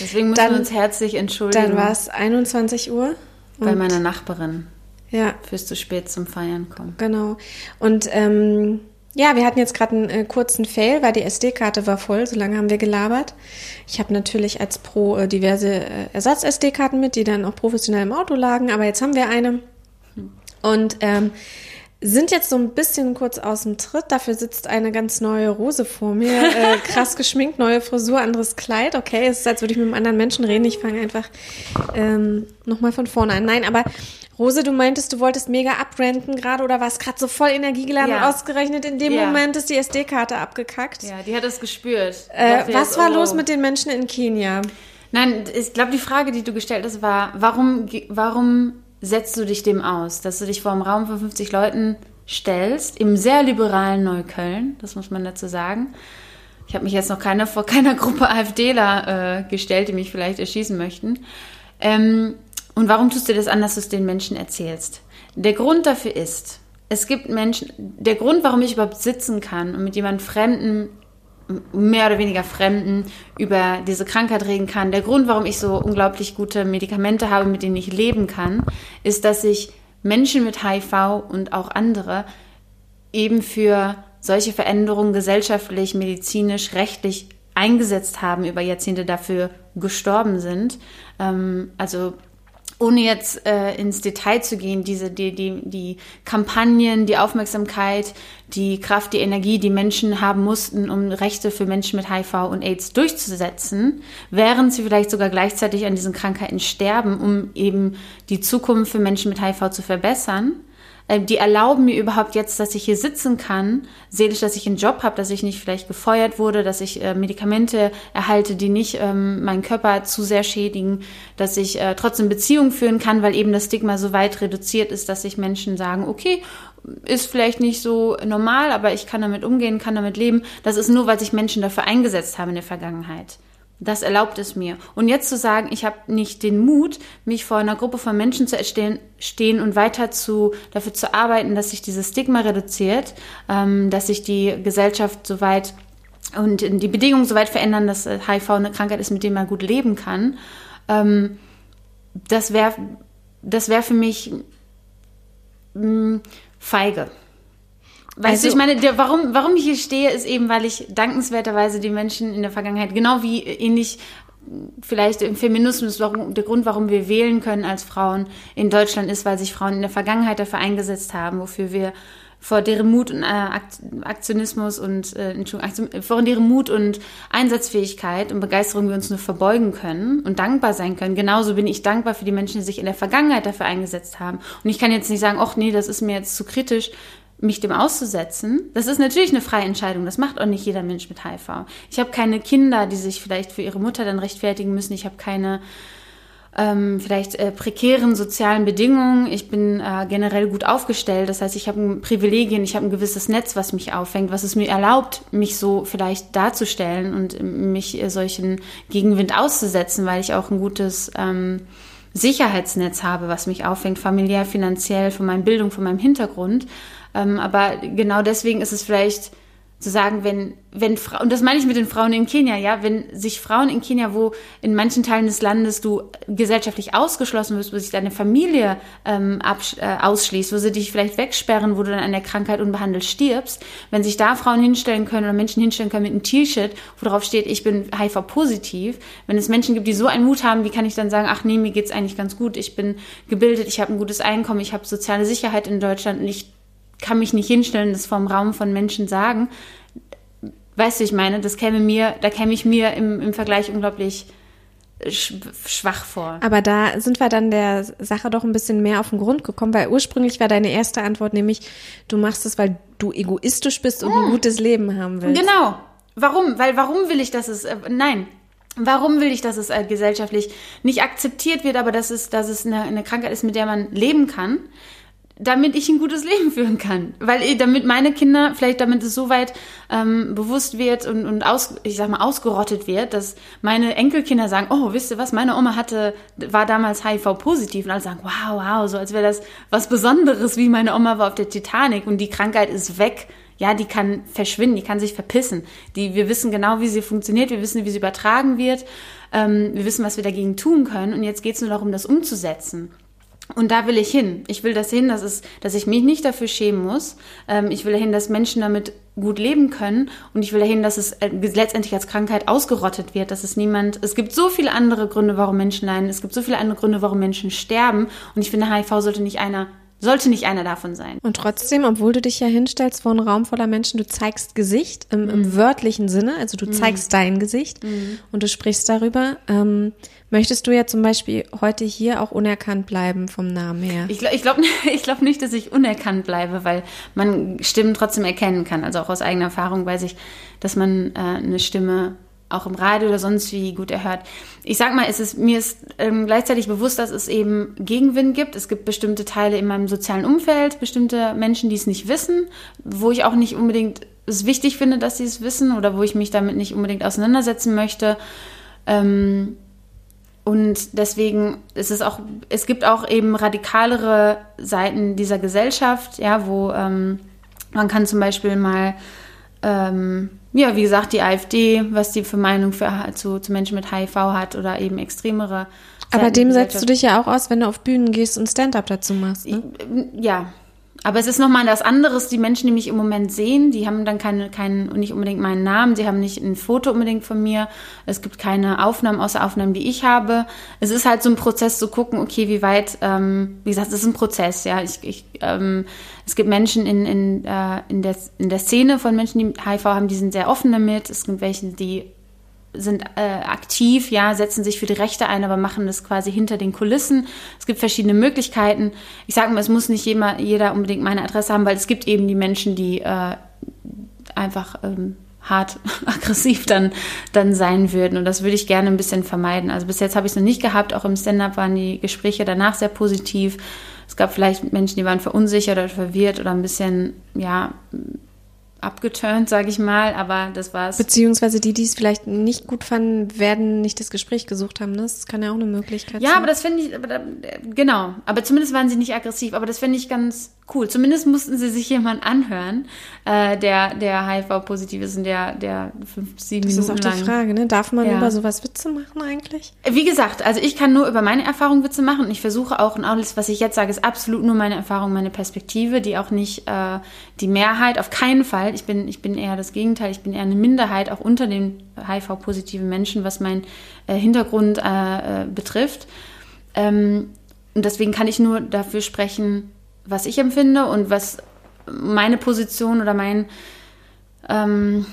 Deswegen müssen Dann- wir uns herzlich entschuldigen Dann war es 21 Uhr. bei meiner Nachbarin Ja, fürs zu spät zum Feiern kommen. genau. Und ähm, ja, wir hatten jetzt gerade einen äh, kurzen Fail, weil die SD-Karte war voll. So lange haben wir gelabert. Ich habe natürlich als Pro äh, diverse äh, Ersatz-SD-Karten mit, die dann auch professionell im Auto lagen. Aber jetzt haben wir eine. Und ähm, sind jetzt so ein bisschen kurz aus dem Tritt. Dafür sitzt eine ganz neue Rose vor mir. Äh, krass geschminkt, neue Frisur, anderes Kleid. Okay, es ist, als würde ich mit einem anderen Menschen reden. Ich fange einfach ähm, nochmal von vorne an. Nein, aber Rose, du meintest, du wolltest mega abrenten gerade oder warst gerade so voll energiegeladen Ja. und ausgerechnet in dem Ja. Moment ist die SD-Karte abgekackt. Ja, die hat es gespürt. Äh, was war oh. los mit den Menschen in Kenia? Nein, ich glaube, die Frage, die du gestellt hast, war, warum, warum setzt du dich dem aus, dass du dich vor einem Raum von 50 Leuten stellst, im sehr liberalen Neukölln, das muss man dazu sagen. Ich habe mich jetzt noch keiner vor keiner Gruppe AfDler äh, gestellt, die mich vielleicht erschießen möchten. Ähm, und warum tust du das an, dass du es den Menschen erzählst? Der Grund dafür ist, es gibt Menschen, der Grund, warum ich überhaupt sitzen kann und mit jemandem Fremden mehr oder weniger Fremden über diese Krankheit reden kann. Der Grund, warum ich so unglaublich gute Medikamente habe, mit denen ich leben kann, ist, dass ich Menschen mit HIV und auch andere eben für solche Veränderungen gesellschaftlich, medizinisch, rechtlich eingesetzt haben, über Jahrzehnte dafür gestorben sind. Ähm, also ohne jetzt äh, ins Detail zu gehen, diese die, die, die Kampagnen, die Aufmerksamkeit, die Kraft, die Energie, die Menschen haben mussten, um Rechte für Menschen mit HIV und AIDS durchzusetzen, während sie vielleicht sogar gleichzeitig an diesen Krankheiten sterben, um eben die Zukunft für Menschen mit HIV zu verbessern. Äh, die erlauben mir überhaupt jetzt, dass ich hier sitzen kann, seelisch, dass ich einen Job habe, dass ich nicht vielleicht gefeuert wurde, dass ich äh, Medikamente erhalte, die nicht ähm, meinen Körper zu sehr schädigen, dass ich äh, trotzdem Beziehungen führen kann, weil eben das Stigma so weit reduziert ist, dass sich Menschen sagen, okay, ist vielleicht nicht so normal, aber ich kann damit umgehen, kann damit leben. Das ist nur, weil sich Menschen dafür eingesetzt haben in der Vergangenheit. Das erlaubt es mir. Und jetzt zu sagen, ich habe nicht den Mut, mich vor einer Gruppe von Menschen zu erstehen, stehen und weiter zu, dafür zu arbeiten, dass sich dieses Stigma reduziert, ähm, dass sich die Gesellschaft so weit und die Bedingungen so weit verändern, dass HIV eine Krankheit ist, mit der man gut leben kann. Ähm, das wäre das wäre für mich mh, mm, feige. Weißt also, du, ich meine, der, warum, warum ich hier stehe, ist eben, weil ich dankenswerterweise die Menschen in der Vergangenheit, genau wie ähnlich vielleicht im Feminismus, warum, der Grund, warum wir wählen können als Frauen in Deutschland ist, weil sich Frauen in der Vergangenheit dafür eingesetzt haben, wofür wir vor deren Mut und äh, Aktionismus und äh, Entschuldigung, vor deren Mut und Einsatzfähigkeit und Begeisterung wir uns nur verbeugen können und dankbar sein können. Genauso bin ich dankbar für die Menschen, die sich in der Vergangenheit dafür eingesetzt haben. Und ich kann jetzt nicht sagen, ach nee, das ist mir jetzt zu kritisch, mich dem auszusetzen. Das ist natürlich eine freie Entscheidung. Das macht auch nicht jeder Mensch mit HIV. Ich habe keine Kinder, die sich vielleicht für ihre Mutter dann rechtfertigen müssen. Ich habe keine ähm, vielleicht äh, prekären sozialen Bedingungen. Ich bin äh, generell gut aufgestellt. Das heißt, ich habe Privilegien, ich habe ein gewisses Netz, was mich auffängt, was es mir erlaubt, mich so vielleicht darzustellen und mich äh, solchen Gegenwind auszusetzen, weil ich auch ein gutes ähm, Sicherheitsnetz habe, was mich auffängt, familiär, finanziell, von meiner Bildung, von meinem Hintergrund. Ähm, aber genau deswegen ist es vielleicht zu sagen, wenn, wenn Frauen, und das meine ich mit den Frauen in Kenia, ja, wenn sich Frauen in Kenia, wo in manchen Teilen des Landes du gesellschaftlich ausgeschlossen wirst, wo sich deine Familie ähm, äh, ausschließt, wo sie dich vielleicht wegsperren, wo du dann an der Krankheit unbehandelt stirbst, wenn sich da Frauen hinstellen können oder Menschen hinstellen können mit einem T-Shirt, wo drauf steht, ich bin HIV-positiv, wenn es Menschen gibt, die so einen Mut haben, wie kann ich dann sagen, ach nee, mir geht's eigentlich ganz gut, ich bin gebildet, ich habe ein gutes Einkommen, ich habe soziale Sicherheit in Deutschland und ich kann mich nicht hinstellen, das vom Raum von Menschen sagen. Weißt du, ich meine, das käme mir, da käme ich mir im, im Vergleich unglaublich schwach vor. Aber da sind wir dann der Sache doch ein bisschen mehr auf den Grund gekommen, weil ursprünglich war deine erste Antwort nämlich, du machst es, weil du egoistisch bist und ein hm. gutes Leben haben willst. Genau. Warum? Weil warum will ich, dass es, äh, nein, Warum will ich, dass es äh, gesellschaftlich nicht akzeptiert wird, aber dass es, dass es eine, eine Krankheit ist, mit der man leben kann? Damit ich ein gutes Leben führen kann. Weil äh, damit meine Kinder, vielleicht damit es so weit ähm, bewusst wird und, und aus, ich sag mal, ausgerottet wird, dass meine Enkelkinder sagen, oh, wisst ihr was, meine Oma hatte, war damals HIV-positiv und alle sagen, wow, wow, so als wäre das was Besonderes, wie meine Oma war auf der Titanic und die Krankheit ist weg. Ja, die kann verschwinden, die kann sich verpissen. Die, wir wissen genau, wie sie funktioniert, wir wissen, wie sie übertragen wird, ähm, wir wissen, was wir dagegen tun können und jetzt geht es nur darum, das umzusetzen. Und da will ich hin. Ich will das hin, dass, es, dass ich mich nicht dafür schämen muss. Ähm, ich will dahin, dass Menschen damit gut leben können. Und ich will dahin, dass es äh, letztendlich als Krankheit ausgerottet wird, dass es niemand. Es gibt so viele andere Gründe, warum Menschen leiden. Es gibt so viele andere Gründe, warum Menschen sterben. Und ich finde, HIV sollte nicht einer sollte nicht einer davon sein. Und trotzdem, obwohl du dich ja hinstellst vor einen Raum voller Menschen, du zeigst Gesicht im, im mhm. wörtlichen Sinne, also du mhm. zeigst dein Gesicht mhm. und du sprichst darüber. Ähm, möchtest du ja zum Beispiel heute hier auch unerkannt bleiben vom Namen her? Ich glaube ich glaub, ich glaub nicht, dass ich unerkannt bleibe, weil man Stimmen trotzdem erkennen kann. Also auch aus eigener Erfahrung weiß ich, dass man äh, eine Stimme auch im Radio oder sonst wie gut erhört. Ich sag mal, es ist, mir ist ähm, gleichzeitig bewusst, dass es eben Gegenwind gibt. Es gibt bestimmte Teile in meinem sozialen Umfeld, bestimmte Menschen, die es nicht wissen, wo ich auch nicht unbedingt es wichtig finde, dass sie es wissen oder wo ich mich damit nicht unbedingt auseinandersetzen möchte. Ähm, und deswegen ist es auch, es gibt auch eben radikalere Seiten dieser Gesellschaft, ja, wo ähm, man kann zum Beispiel mal ähm, ja, wie gesagt, die AfD, was die für Meinung für, zu, zu Menschen mit HIV hat oder eben extremere. Aber dem setzt du dich ja auch aus, wenn du auf Bühnen gehst und Stand-up dazu machst. Ne? Ja, aber es ist nochmal das anderes. Die Menschen, die mich im Moment sehen, die haben dann keine, keinen, nicht unbedingt meinen Namen, sie haben nicht ein Foto unbedingt von mir. Es gibt keine Aufnahmen außer Aufnahmen, die ich habe. Es ist halt so ein Prozess zu gucken, okay, wie weit, ähm, wie gesagt, es ist ein Prozess, ja. Ich, ich, ähm, es gibt Menschen in, in, äh, in, der, in der Szene von Menschen, die HIV haben, die sind sehr offen damit. Es gibt welche, die sind äh, aktiv, ja, setzen sich für die Rechte ein, aber machen das quasi hinter den Kulissen. Es gibt verschiedene Möglichkeiten. Ich sage mal, es muss nicht jeder, jeder unbedingt meine Adresse haben, weil es gibt eben die Menschen, die äh, einfach ähm, hart aggressiv dann, dann sein würden. Und das würde ich gerne ein bisschen vermeiden. Also bis jetzt habe ich es noch nicht gehabt. Auch im Stand-up waren die Gespräche danach sehr positiv. Es gab vielleicht Menschen, die waren verunsichert oder verwirrt oder ein bisschen, ja, abgeturnt, sage ich mal, aber das war's. Beziehungsweise die, die es vielleicht nicht gut fanden, werden nicht das Gespräch gesucht haben. Ne? Das kann ja auch eine Möglichkeit ja, sein. aber das finde ich, aber da, genau. Aber zumindest waren sie nicht aggressiv. Aber das finde ich ganz cool. Zumindest mussten sie sich jemand anhören, äh, der, der HIV-positiv ist und der, der fünf, sieben das Minuten ist auch lang. die Frage, ne? Darf man Ja. über sowas Witze machen eigentlich? Wie gesagt, also ich kann nur über meine Erfahrung Witze machen und ich versuche auch, und alles, was ich jetzt sage, ist absolut nur meine Erfahrung, meine Perspektive, die auch nicht äh, die Mehrheit, auf keinen Fall. Ich bin, ich bin eher das Gegenteil, ich bin eher eine Minderheit, auch unter den HIV-positiven Menschen, was meinen äh, Hintergrund äh, äh, betrifft. Ähm, und deswegen kann ich nur dafür sprechen, was ich empfinde und was meine Position oder mein ähm,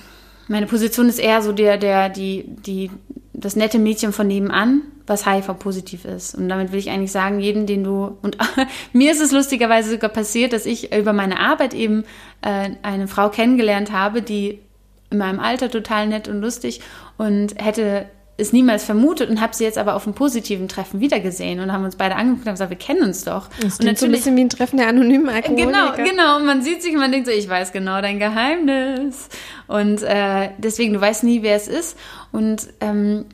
meine Position ist eher so der, der, die, die, das nette Mädchen von nebenan, was HIV-positiv ist. Und damit will ich eigentlich sagen, jeden, den du, und mir ist es lustigerweise sogar passiert, dass ich über meine Arbeit eben äh, eine Frau kennengelernt habe, die in meinem Alter total nett und lustig und hätte es niemals vermutet und habe sie jetzt aber auf einem positiven Treffen wiedergesehen und haben uns beide angeguckt und haben gesagt, wir kennen uns doch. Das und klingt so ein bisschen wie ein Treffen der anonymen Alkoholiker. Genau, genau. Und man sieht sich und man denkt so, ich weiß genau dein Geheimnis. Und äh, deswegen, du weißt nie, wer es ist. Und ähm,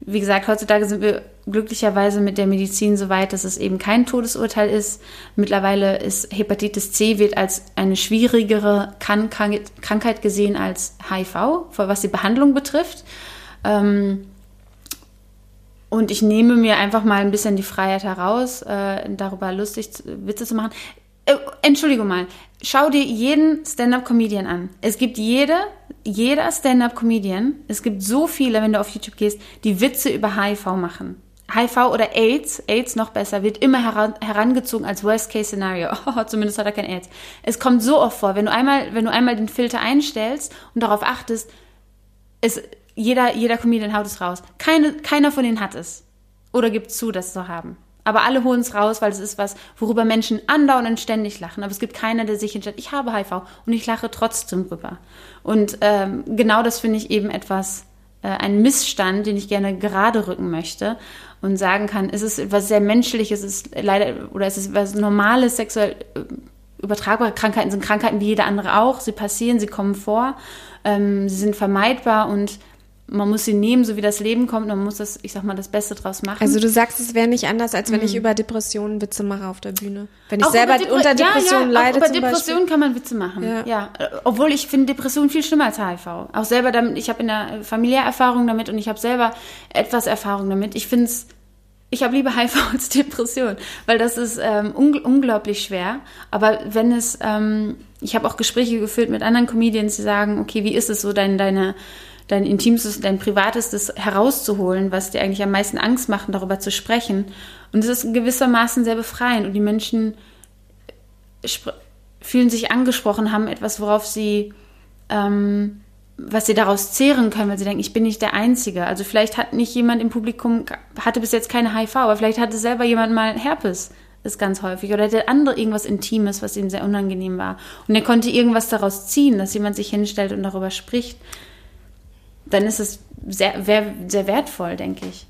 wie gesagt, heutzutage sind wir glücklicherweise mit der Medizin so weit, dass es eben kein Todesurteil ist. Mittlerweile ist Hepatitis C wird als eine schwierigere Krankheit gesehen als HIV, was die Behandlung betrifft. Ähm, und ich nehme mir einfach mal ein bisschen die Freiheit heraus, äh, darüber lustig Witze zu machen. Äh, Entschuldigung mal, schau dir jeden Stand-up-Comedian an. Es gibt jede, jeder Stand-up-Comedian, es gibt so viele, wenn du auf YouTube gehst, die Witze über HIV machen. HIV oder AIDS, AIDS noch besser, wird immer heran, herangezogen als Worst-Case-Szenario. Zumindest hat er kein AIDS. Es kommt so oft vor, wenn du einmal, wenn du einmal den Filter einstellst und darauf achtest, es, jeder, jeder Comedian haut es raus. Keine, keiner von denen hat es. Oder gibt zu, das zu haben. Aber alle holen es raus, weil es ist was, worüber Menschen andauernd ständig lachen. Aber es gibt keiner, der sich hinstellt, ich habe HIV und ich lache trotzdem drüber. Und ähm, genau das finde ich eben etwas, äh, ein Missstand, den ich gerne gerade rücken möchte und sagen kann, es ist etwas sehr Menschliches, es ist leider, oder es ist was Normales, sexuell äh, übertragbare Krankheiten sind Krankheiten wie jede andere auch. Sie passieren, sie kommen vor, ähm, sie sind vermeidbar und man muss sie nehmen, so wie das Leben kommt. Man muss das, ich sag mal, das Beste draus machen. Also du sagst, es wäre nicht anders, als wenn ich über Depressionen Witze mache auf der Bühne. Wenn ich Auch selber Depre- unter Depressionen ja, ja, leide Auch über Depressionen kann man Witze machen. Ja. Ja. Äh, Obwohl ich finde Depressionen viel schlimmer als HIV. Auch selber damit, ich habe in der Familie Erfahrung damit und ich habe selber etwas Erfahrung damit. Ich finde es, ich habe lieber HIV als Depression, weil das ist ähm, ungl unglaublich schwer. Aber wenn es, ähm, ich habe auch Gespräche geführt mit anderen Comedians, die sagen, okay, wie ist es so, dein, deine dein Intimstes, dein Privatestes herauszuholen, was dir eigentlich am meisten Angst macht, darüber zu sprechen. Und es ist gewissermaßen sehr befreiend und die Menschen fühlen sich angesprochen, haben etwas, worauf sie, ähm, was sie daraus zehren können, weil sie denken, ich bin nicht der Einzige. Also vielleicht hat nicht jemand im Publikum, hatte bis jetzt keine HIV, aber vielleicht hatte selber jemand mal Herpes. Ist ganz häufig. Oder der andere irgendwas Intimes, was ihm sehr unangenehm war. Und er konnte irgendwas daraus ziehen, dass jemand sich hinstellt und darüber spricht. Dann ist es sehr, sehr wertvoll, denke ich.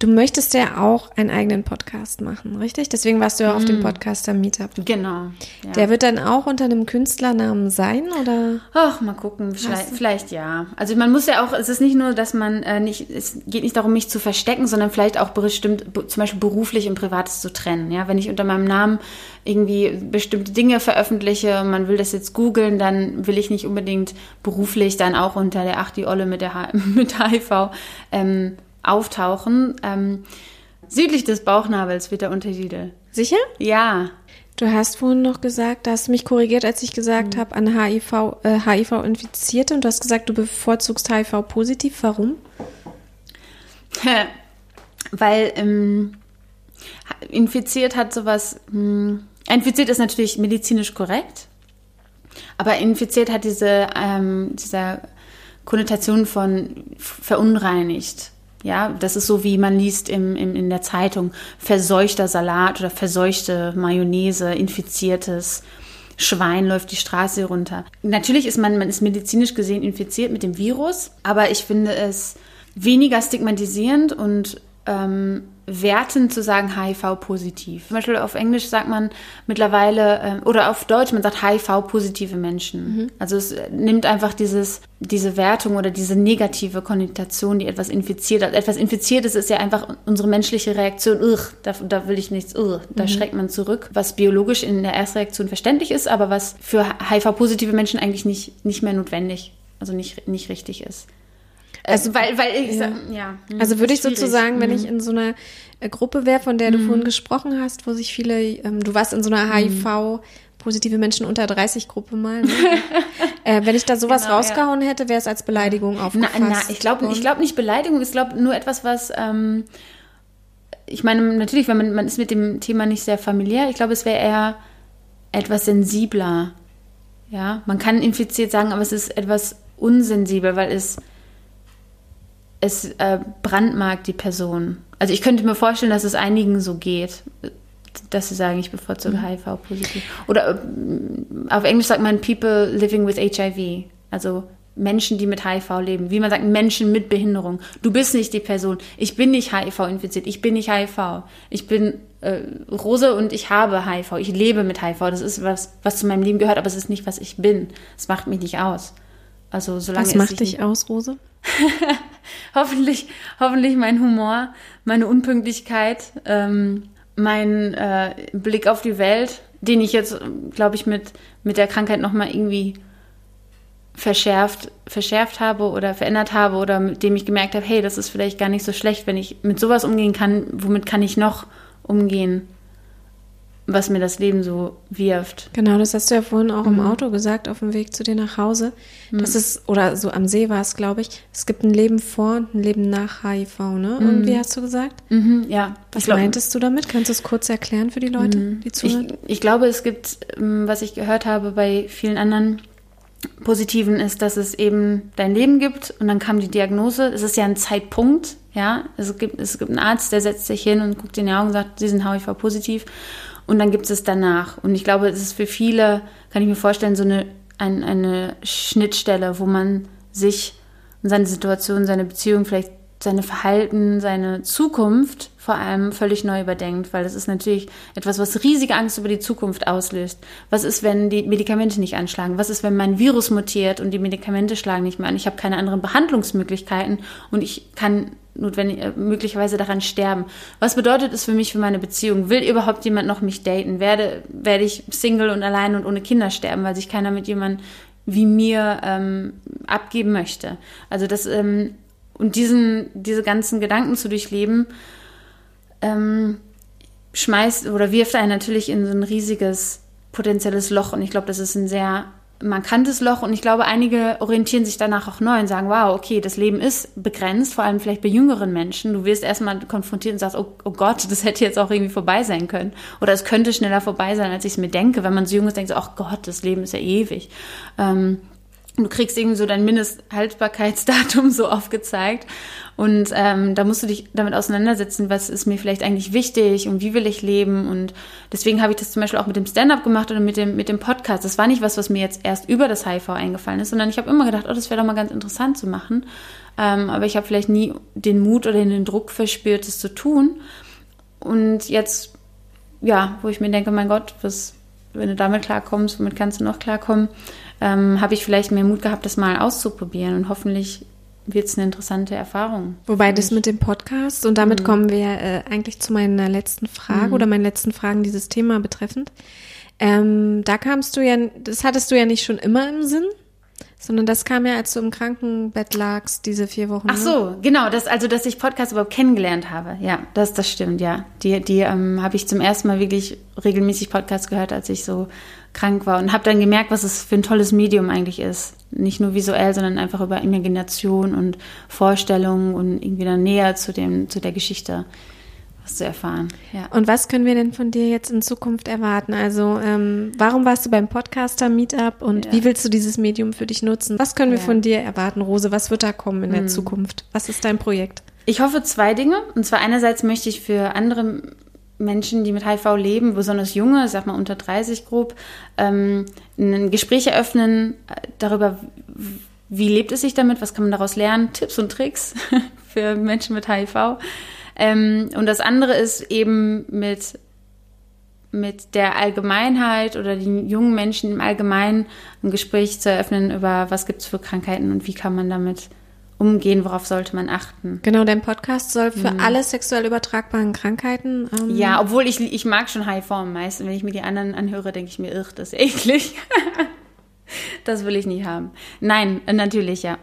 Du möchtest ja auch einen eigenen Podcast machen, richtig? Deswegen warst du ja auf dem Podcaster Meetup. Genau. Ja. Der wird dann auch unter einem Künstlernamen sein, oder? Ach, mal gucken, vielleicht, vielleicht ja. Also man muss ja auch, es ist nicht nur, dass man äh, nicht, es geht nicht darum, mich zu verstecken, sondern vielleicht auch bestimmt, be- zum Beispiel beruflich und privates zu trennen. Ja, wenn ich unter meinem Namen irgendwie bestimmte Dinge veröffentliche, man will das jetzt googeln, dann will ich nicht unbedingt beruflich dann auch unter der Ach, die Olle mit der H mit HIV ähm, auftauchen. Ähm, südlich des Bauchnabels wird der Untertitel. Sicher? Ja, Du hast vorhin noch gesagt, da hast du mich korrigiert, als ich gesagt habe, an HIV, äh, HIV-Infizierte und du hast gesagt, du bevorzugst HIV-positiv. Warum? Weil ähm, infiziert hat sowas, hm, infiziert ist natürlich medizinisch korrekt, aber infiziert hat diese, ähm, dieser Konnotation von verunreinigt. Ja, das ist so, wie man liest im, im, in der Zeitung, verseuchter Salat oder verseuchte Mayonnaise, infiziertes Schwein läuft die Straße runter. Natürlich ist man, man ist medizinisch gesehen infiziert mit dem Virus, aber ich finde es weniger stigmatisierend und ähm, wertend zu sagen HIV-positiv. Zum Beispiel auf Englisch sagt man mittlerweile, äh, oder auf Deutsch, man sagt HIV-positive Menschen. Mhm. Also es nimmt einfach dieses, diese Wertung oder diese negative Konnotation, die etwas infiziert hat. Etwas Infiziertes ist ja einfach unsere menschliche Reaktion, da, da will ich nichts, ugh, da mhm. schreckt man zurück, was biologisch in der Erstreaktion verständlich ist, aber was für HIV-positive Menschen eigentlich nicht, nicht mehr notwendig, also nicht, nicht richtig ist. Also, weil, weil ich, ja. ja. Also würde ich sozusagen, wenn ich mhm. in so einer äh, Gruppe wäre, von der du mhm. vorhin gesprochen hast, wo sich viele, ähm, du warst in so einer HIV, mhm. positive Menschen unter 30 Gruppe mal. Ne? äh, wenn ich da sowas genau, rausgehauen ja. hätte, wäre es als Beleidigung aufgefasst. Na, na ich glaube ich glaub nicht Beleidigung, ich glaube nur etwas, was, ähm, ich meine, natürlich, wenn man, man ist mit dem Thema nicht sehr familiär, ich glaube, es wäre eher etwas sensibler. Ja, man kann infiziert sagen, aber es ist etwas unsensibel, weil es es äh, brandmarkt die Person. Also ich könnte mir vorstellen, dass es einigen so geht, dass sie sagen, ich bevorzuge mhm. HIV-positiv. Oder äh, auf Englisch sagt man People living with HIV. Also Menschen, die mit HIV leben. Wie man sagt, Menschen mit Behinderung. Du bist nicht die Person. Ich bin nicht HIV-infiziert. Ich bin nicht HIV. Ich bin äh, Rose und ich habe HIV. Ich lebe mit HIV. Das ist was, was zu meinem Leben gehört, aber es ist nicht, was ich bin. Es macht mich nicht aus. Also solange was macht dich aus, Rose? hoffentlich, hoffentlich mein Humor, meine Unpünktlichkeit, ähm, mein äh, Blick auf die Welt, den ich jetzt, glaube ich, mit, mit der Krankheit nochmal irgendwie verschärft, verschärft habe oder verändert habe oder mit dem ich gemerkt habe, hey, das ist vielleicht gar nicht so schlecht, wenn ich mit sowas umgehen kann, womit kann ich noch umgehen? Was mir das Leben so wirft. Genau, das hast du ja vorhin auch mhm. im Auto gesagt, auf dem Weg zu dir nach Hause. Mhm. Das ist, oder so am See war es, glaube ich, es gibt ein Leben vor und ein Leben nach HIV, ne? Mhm. Und wie hast du gesagt? Mhm, ja. Was glaub, meintest du damit? Kannst du es kurz erklären für die Leute, mhm. die zuhören? Ich, ich glaube, es gibt, ähm, was ich gehört habe bei vielen anderen Positiven ist, dass es eben dein Leben gibt und dann kam die Diagnose. Es ist ja ein Zeitpunkt, ja. Es gibt, es gibt einen Arzt, der setzt sich hin und guckt in die Augen und sagt, Sie sind HIV-positiv und dann gibt es danach. Und ich glaube, es ist für viele, kann ich mir vorstellen, so eine, ein, eine Schnittstelle, wo man sich und seine Situation, seine Beziehung, vielleicht seine Verhalten, seine Zukunft vor allem völlig neu überdenkt, weil das ist natürlich etwas, was riesige Angst über die Zukunft auslöst. Was ist, wenn die Medikamente nicht anschlagen? Was ist, wenn mein Virus mutiert und die Medikamente schlagen nicht mehr an? Ich habe keine anderen Behandlungsmöglichkeiten und ich kann notwendig, äh, möglicherweise daran sterben. Was bedeutet es für mich, für meine Beziehung? Will überhaupt jemand noch mich daten? Werde, werde ich Single und allein und ohne Kinder sterben, weil sich keiner mit jemandem wie mir ähm, abgeben möchte? Also das, ähm, und diesen, diese ganzen Gedanken zu durchleben, ähm, schmeißt oder wirft einen natürlich in so ein riesiges potenzielles Loch. Und ich glaube, das ist ein sehr markantes Loch und ich glaube, einige orientieren sich danach auch neu und sagen, wow, okay, das Leben ist begrenzt, vor allem vielleicht bei jüngeren Menschen. Du wirst erstmal konfrontiert und sagst, oh, oh Gott, das hätte jetzt auch irgendwie vorbei sein können. Oder es könnte schneller vorbei sein, als ich es mir denke. Wenn man so jung ist, denkt so, ach Gott, das Leben ist ja ewig. Ähm, du kriegst irgendwie so dein Mindesthaltbarkeitsdatum so aufgezeigt. Und ähm, da musst du dich damit auseinandersetzen, was ist mir vielleicht eigentlich wichtig und wie will ich leben. Und deswegen habe ich das zum Beispiel auch mit dem Stand-up gemacht oder mit dem, mit dem Podcast. Das war nicht was, was mir jetzt erst über das HIV eingefallen ist, sondern ich habe immer gedacht, oh, das wäre doch mal ganz interessant zu machen. Ähm, aber ich habe vielleicht nie den Mut oder den Druck verspürt, das zu tun. Und jetzt, ja, wo ich mir denke, mein Gott, was, wenn du damit klarkommst, womit kannst du noch klarkommen? ähm, habe ich vielleicht mehr Mut gehabt, das mal auszuprobieren und hoffentlich wird es eine interessante Erfahrung. Wobei das mit dem Podcast und damit mhm. kommen wir äh, eigentlich zu meiner letzten Frage mhm. oder meinen letzten Fragen dieses Thema betreffend. Ähm, da kamst du ja, das hattest du ja nicht schon immer im Sinn, sondern das kam ja, als du im Krankenbett lagst, diese vier Wochen. Ach ne? so, genau, das, also dass ich Podcast überhaupt kennengelernt habe. Ja, das, das stimmt, ja. Die, die ähm, habe ich zum ersten Mal wirklich regelmäßig Podcast gehört, als ich so krank war und habe dann gemerkt, was es für ein tolles Medium eigentlich ist. Nicht nur visuell, sondern einfach über Imagination und Vorstellungen und irgendwie dann näher zu dem zu der Geschichte was zu erfahren. Ja. Und was können wir denn von dir jetzt in Zukunft erwarten? Also, ähm, warum warst du beim Podcaster-Meetup und Ja. wie willst du dieses Medium für dich nutzen? Was können wir Ja. von dir erwarten, Rose? Was wird da kommen in der Zukunft? Was ist dein Projekt? Ich hoffe zwei Dinge. Und zwar einerseits möchte ich für andere Menschen, die mit HIV leben, besonders junge, sag mal unter 30 grob, ähm, ein Gespräch eröffnen äh, darüber, wie lebt es sich damit, was kann man daraus lernen, Tipps und Tricks für Menschen mit HIV. Ähm, und das andere ist eben mit mit der Allgemeinheit oder den jungen Menschen im Allgemeinen ein Gespräch zu eröffnen über was gibt es für Krankheiten und wie kann man damit umgehen, worauf sollte man achten. Genau, dein Podcast soll für alle sexuell übertragbaren Krankheiten. Ähm, Ja, obwohl ich, ich mag schon HIV am meisten. Wenn ich mir die anderen anhöre, denke ich mir, irr, das ist eklig. das will ich nie haben. Nein, äh, natürlich, ja.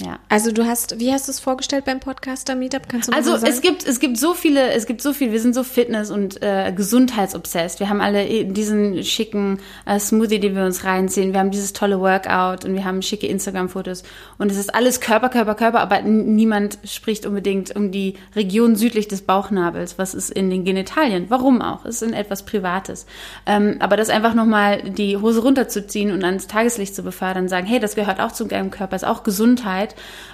Ja. Also du hast, wie hast du es vorgestellt beim Podcaster Meetup? Kannst du Also sagen? es gibt es gibt so viele es gibt so viel wir sind so Fitness und äh, Gesundheitsobsessed wir haben alle diesen schicken äh, Smoothie den wir uns reinziehen wir haben dieses tolle Workout und wir haben schicke Instagram Fotos und es ist alles Körper Körper Körper aber niemand spricht unbedingt um die Region südlich des Bauchnabels was ist in den Genitalien warum auch es ist etwas Privates ähm, aber das einfach noch mal die Hose runterzuziehen und ans Tageslicht zu befördern sagen hey das gehört auch zu deinem Körper ist auch Gesundheit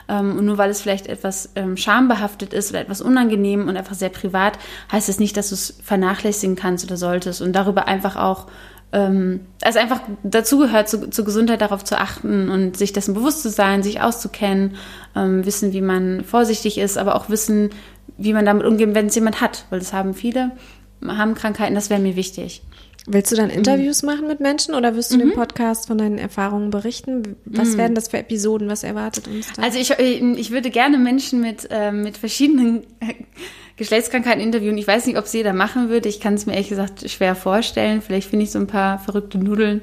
ähm, und nur weil es vielleicht etwas ähm, schambehaftet ist oder etwas unangenehm und einfach sehr privat, heißt es nicht, dass du es vernachlässigen kannst oder solltest und darüber einfach auch ähm, also einfach dazugehört, zu, zur Gesundheit darauf zu achten und sich dessen bewusst zu sein, sich auszukennen, ähm, wissen, wie man vorsichtig ist, aber auch wissen, wie man damit umgeht, wenn es jemand hat, weil das haben viele, haben Krankheiten, das wäre mir wichtig. Willst du dann Mhm. Interviews machen mit Menschen oder wirst du im Podcast von deinen Erfahrungen berichten? Was werden das für Episoden? Was erwartet uns da? Mhm. Also ich, ich würde gerne Menschen mit, ähm, mit verschiedenen Geschlechtskrankheiten interviewen. Ich weiß nicht, ob es jeder machen würde. Ich kann es mir ehrlich gesagt schwer vorstellen. Vielleicht finde ich so ein paar verrückte Nudeln,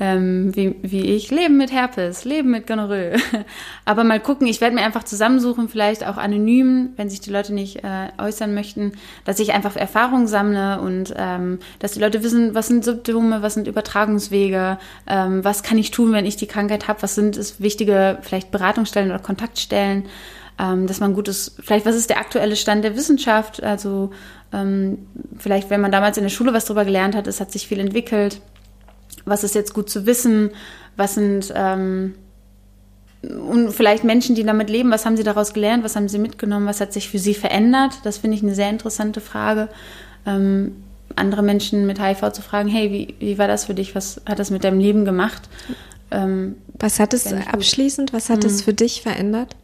ähm, wie, wie ich. Leben mit Herpes, Leben mit Gonorrhoe. Aber mal gucken, ich werde mir einfach zusammensuchen, vielleicht auch anonym, wenn sich die Leute nicht äh, äußern möchten, dass ich einfach Erfahrungen sammle und ähm, dass die Leute wissen, was sind Symptome, was sind Übertragungswege, ähm, was kann ich tun, wenn ich die Krankheit habe, was sind es wichtige vielleicht Beratungsstellen oder Kontaktstellen, ähm, dass man gutes, vielleicht was ist der aktuelle Stand der Wissenschaft, also ähm, vielleicht, wenn man damals in der Schule was drüber gelernt hat, es hat sich viel entwickelt, was ist jetzt gut zu wissen, was sind ähm, und vielleicht Menschen, die damit leben, was haben sie daraus gelernt, was haben sie mitgenommen, was hat sich für sie verändert? Das finde ich eine sehr interessante Frage. Ähm, andere Menschen mit HIV zu fragen, hey, wie, wie war das für dich? Was hat das mit deinem Leben gemacht? Ähm, was hat es abschließend, was hat es für dich verändert?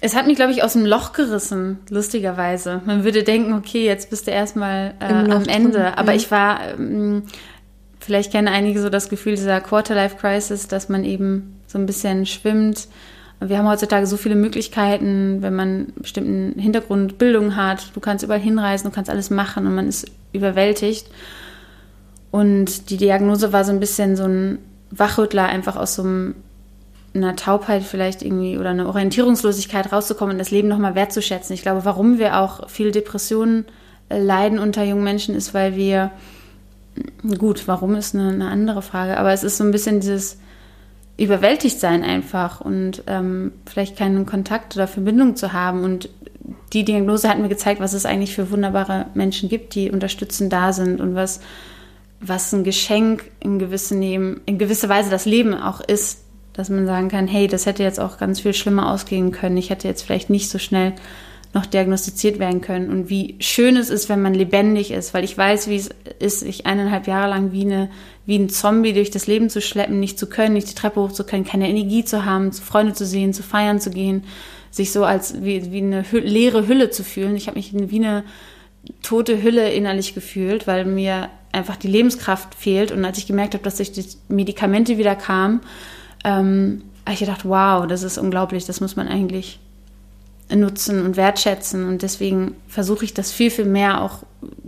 es hat mich, glaube ich, aus dem Loch gerissen, lustigerweise. Man würde denken, okay, jetzt bist du erstmal äh, am Ende. drin, Aber ja. ich war, ähm, vielleicht kennen einige so das Gefühl dieser Quarter-Life-Crisis, dass man eben so ein bisschen schwimmt. Wir haben heutzutage so viele Möglichkeiten, wenn man einen bestimmten Hintergrund, Bildung hat. Du kannst überall hinreisen, du kannst alles machen und man ist überwältigt. Und die Diagnose war so ein bisschen so ein Wachrüttler, einfach aus so einer Taubheit vielleicht irgendwie oder einer Orientierungslosigkeit rauszukommen und das Leben nochmal wertzuschätzen. Ich glaube, warum wir auch viel Depressionen leiden unter jungen Menschen, ist, weil wir, gut, warum ist eine, eine andere Frage, aber es ist so ein bisschen dieses überwältigt sein einfach und ähm, vielleicht keinen Kontakt oder Verbindung zu haben. Und die Diagnose hat mir gezeigt, was es eigentlich für wunderbare Menschen gibt, die unterstützend da sind und was, was ein Geschenk in, gewisse in gewisser Weise das Leben auch ist, dass man sagen kann, hey, das hätte jetzt auch ganz viel schlimmer ausgehen können. Ich hätte jetzt vielleicht nicht so schnell noch diagnostiziert werden können. Und wie schön es ist, wenn man lebendig ist, weil ich weiß, wie es ist, sich eineinhalb Jahre lang wie, eine, wie ein Zombie durch das Leben zu schleppen, nicht zu können, nicht die Treppe hoch zu können, keine Energie zu haben, zu Freunde zu sehen, zu feiern zu gehen, sich so als wie, wie eine Hü leere Hülle zu fühlen. Ich habe mich wie eine tote Hülle innerlich gefühlt, weil mir einfach die Lebenskraft fehlt. Und als ich gemerkt habe, dass durch die Medikamente wieder kam, ähm, habe ich gedacht, wow, das ist unglaublich, das muss man eigentlich nutzen und wertschätzen. Und deswegen versuche ich das viel, viel mehr auch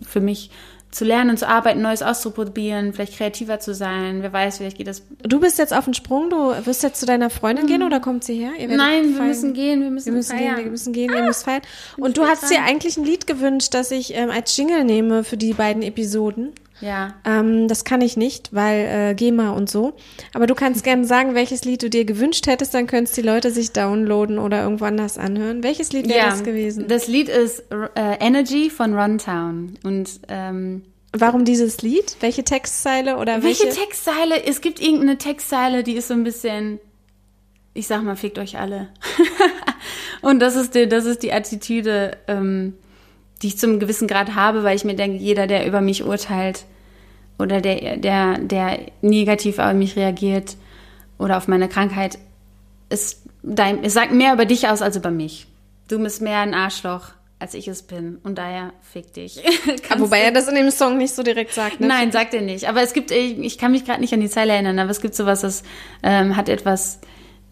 für mich zu lernen, zu arbeiten, Neues auszuprobieren, vielleicht kreativer zu sein. Wer weiß, vielleicht geht das. Du bist jetzt auf den Sprung, du wirst jetzt zu deiner Freundin gehen oder kommt sie her? Nein, wir müssen gehen, wir müssen, Wir müssen feiern. gehen, wir müssen gehen, ihr müsst feiern. Und du hast dir eigentlich ein Lied gewünscht, das ich ähm, als Jingle nehme für die beiden Episoden. Ja. Ähm, das kann ich nicht, weil äh, GEMA und so. Aber du kannst gerne sagen, welches Lied du dir gewünscht hättest, dann können es die Leute sich downloaden oder irgendwo anders anhören. Welches Lied wäre das gewesen? Das Lied ist äh, Energy von Runtown. Und ähm, Warum dieses Lied? Welche Textzeile oder welche? welche Textzeile? Es gibt irgendeine Textzeile, die ist so ein bisschen, ich sag mal, fickt euch alle. Und das ist die, das ist die Attitüde, ähm, die ich zum gewissen Grad habe, weil ich mir denke, jeder, der über mich urteilt oder der, der, der negativ auf mich reagiert oder auf meine Krankheit, ist dein, es sagt mehr über dich aus als über mich. Du bist mehr ein Arschloch, als ich es bin. Und daher fick dich. Wobei er das in dem Song nicht so direkt sagt, ne? Nein, sagt er nicht. Aber es gibt, ich, ich kann mich gerade nicht an die Zeile erinnern, aber es gibt sowas, das ähm, hat etwas,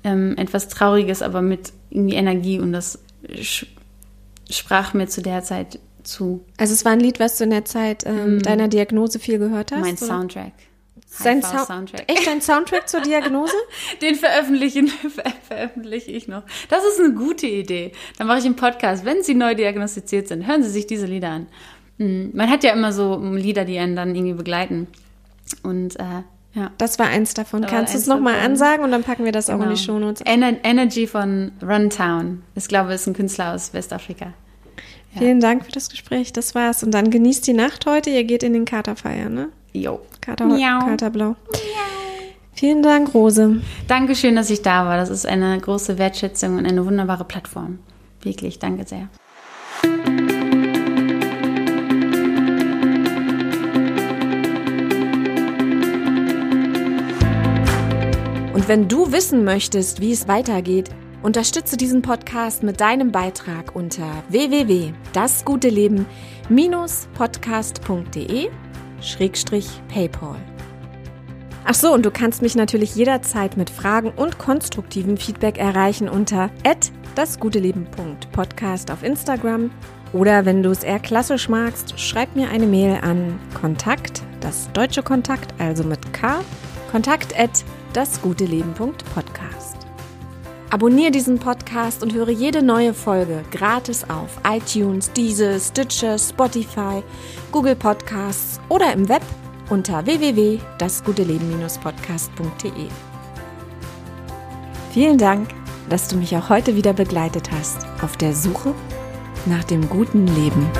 ähm, etwas Trauriges, aber mit irgendwie Energie und das sprach mir zu der Zeit zu. Also es war ein Lied, was du in der Zeit ähm, deiner Diagnose viel gehört hast? Mein oder? Soundtrack. Sein Sound Soundtrack. Echt ein Soundtrack zur Diagnose? Den veröffentlichen, ver veröffentliche ich noch. Das ist eine gute Idee. Dann mache ich einen Podcast. Wenn Sie neu diagnostiziert sind, hören Sie sich diese Lieder an. Mm, Man hat ja immer so Lieder, die einen dann irgendwie begleiten. Und äh, ja. Das war eins davon. Da Kannst du es nochmal ansagen und dann packen wir das auch in Genau. die Shownotes. Ener Energy von Runtown. Ich glaube, es ist ein Künstler aus Westafrika. Vielen Dank für das Gespräch. Das war's. Und dann genießt die Nacht heute. Ihr geht in den Katerfeier, ne? Jo. Kater, Miau. Katerblau. Vielen Dank, Rose. Dankeschön, dass ich da war. Das ist eine große Wertschätzung und eine wunderbare Plattform. Wirklich, danke sehr. Und wenn du wissen möchtest, wie es weitergeht, unterstütze diesen Podcast mit deinem Beitrag unter www.dasguteleben-podcast.de Schrägstrich PayPal. Ach so, und du kannst mich natürlich jederzeit mit Fragen und konstruktivem Feedback erreichen unter dasguteleben.podcast auf Instagram oder wenn du es eher klassisch magst, schreib mir eine Mail an Kontakt, das deutsche Kontakt, also mit K, kontakt at dasguteleben.podcast. Abonnier diesen Podcast und höre jede neue Folge gratis auf iTunes, Deezer, Stitcher, Spotify, Google Podcasts oder im Web unter www.dasguteleben-podcast.de. Vielen Dank, dass du mich auch heute wieder begleitet hast auf der Suche nach dem guten Leben.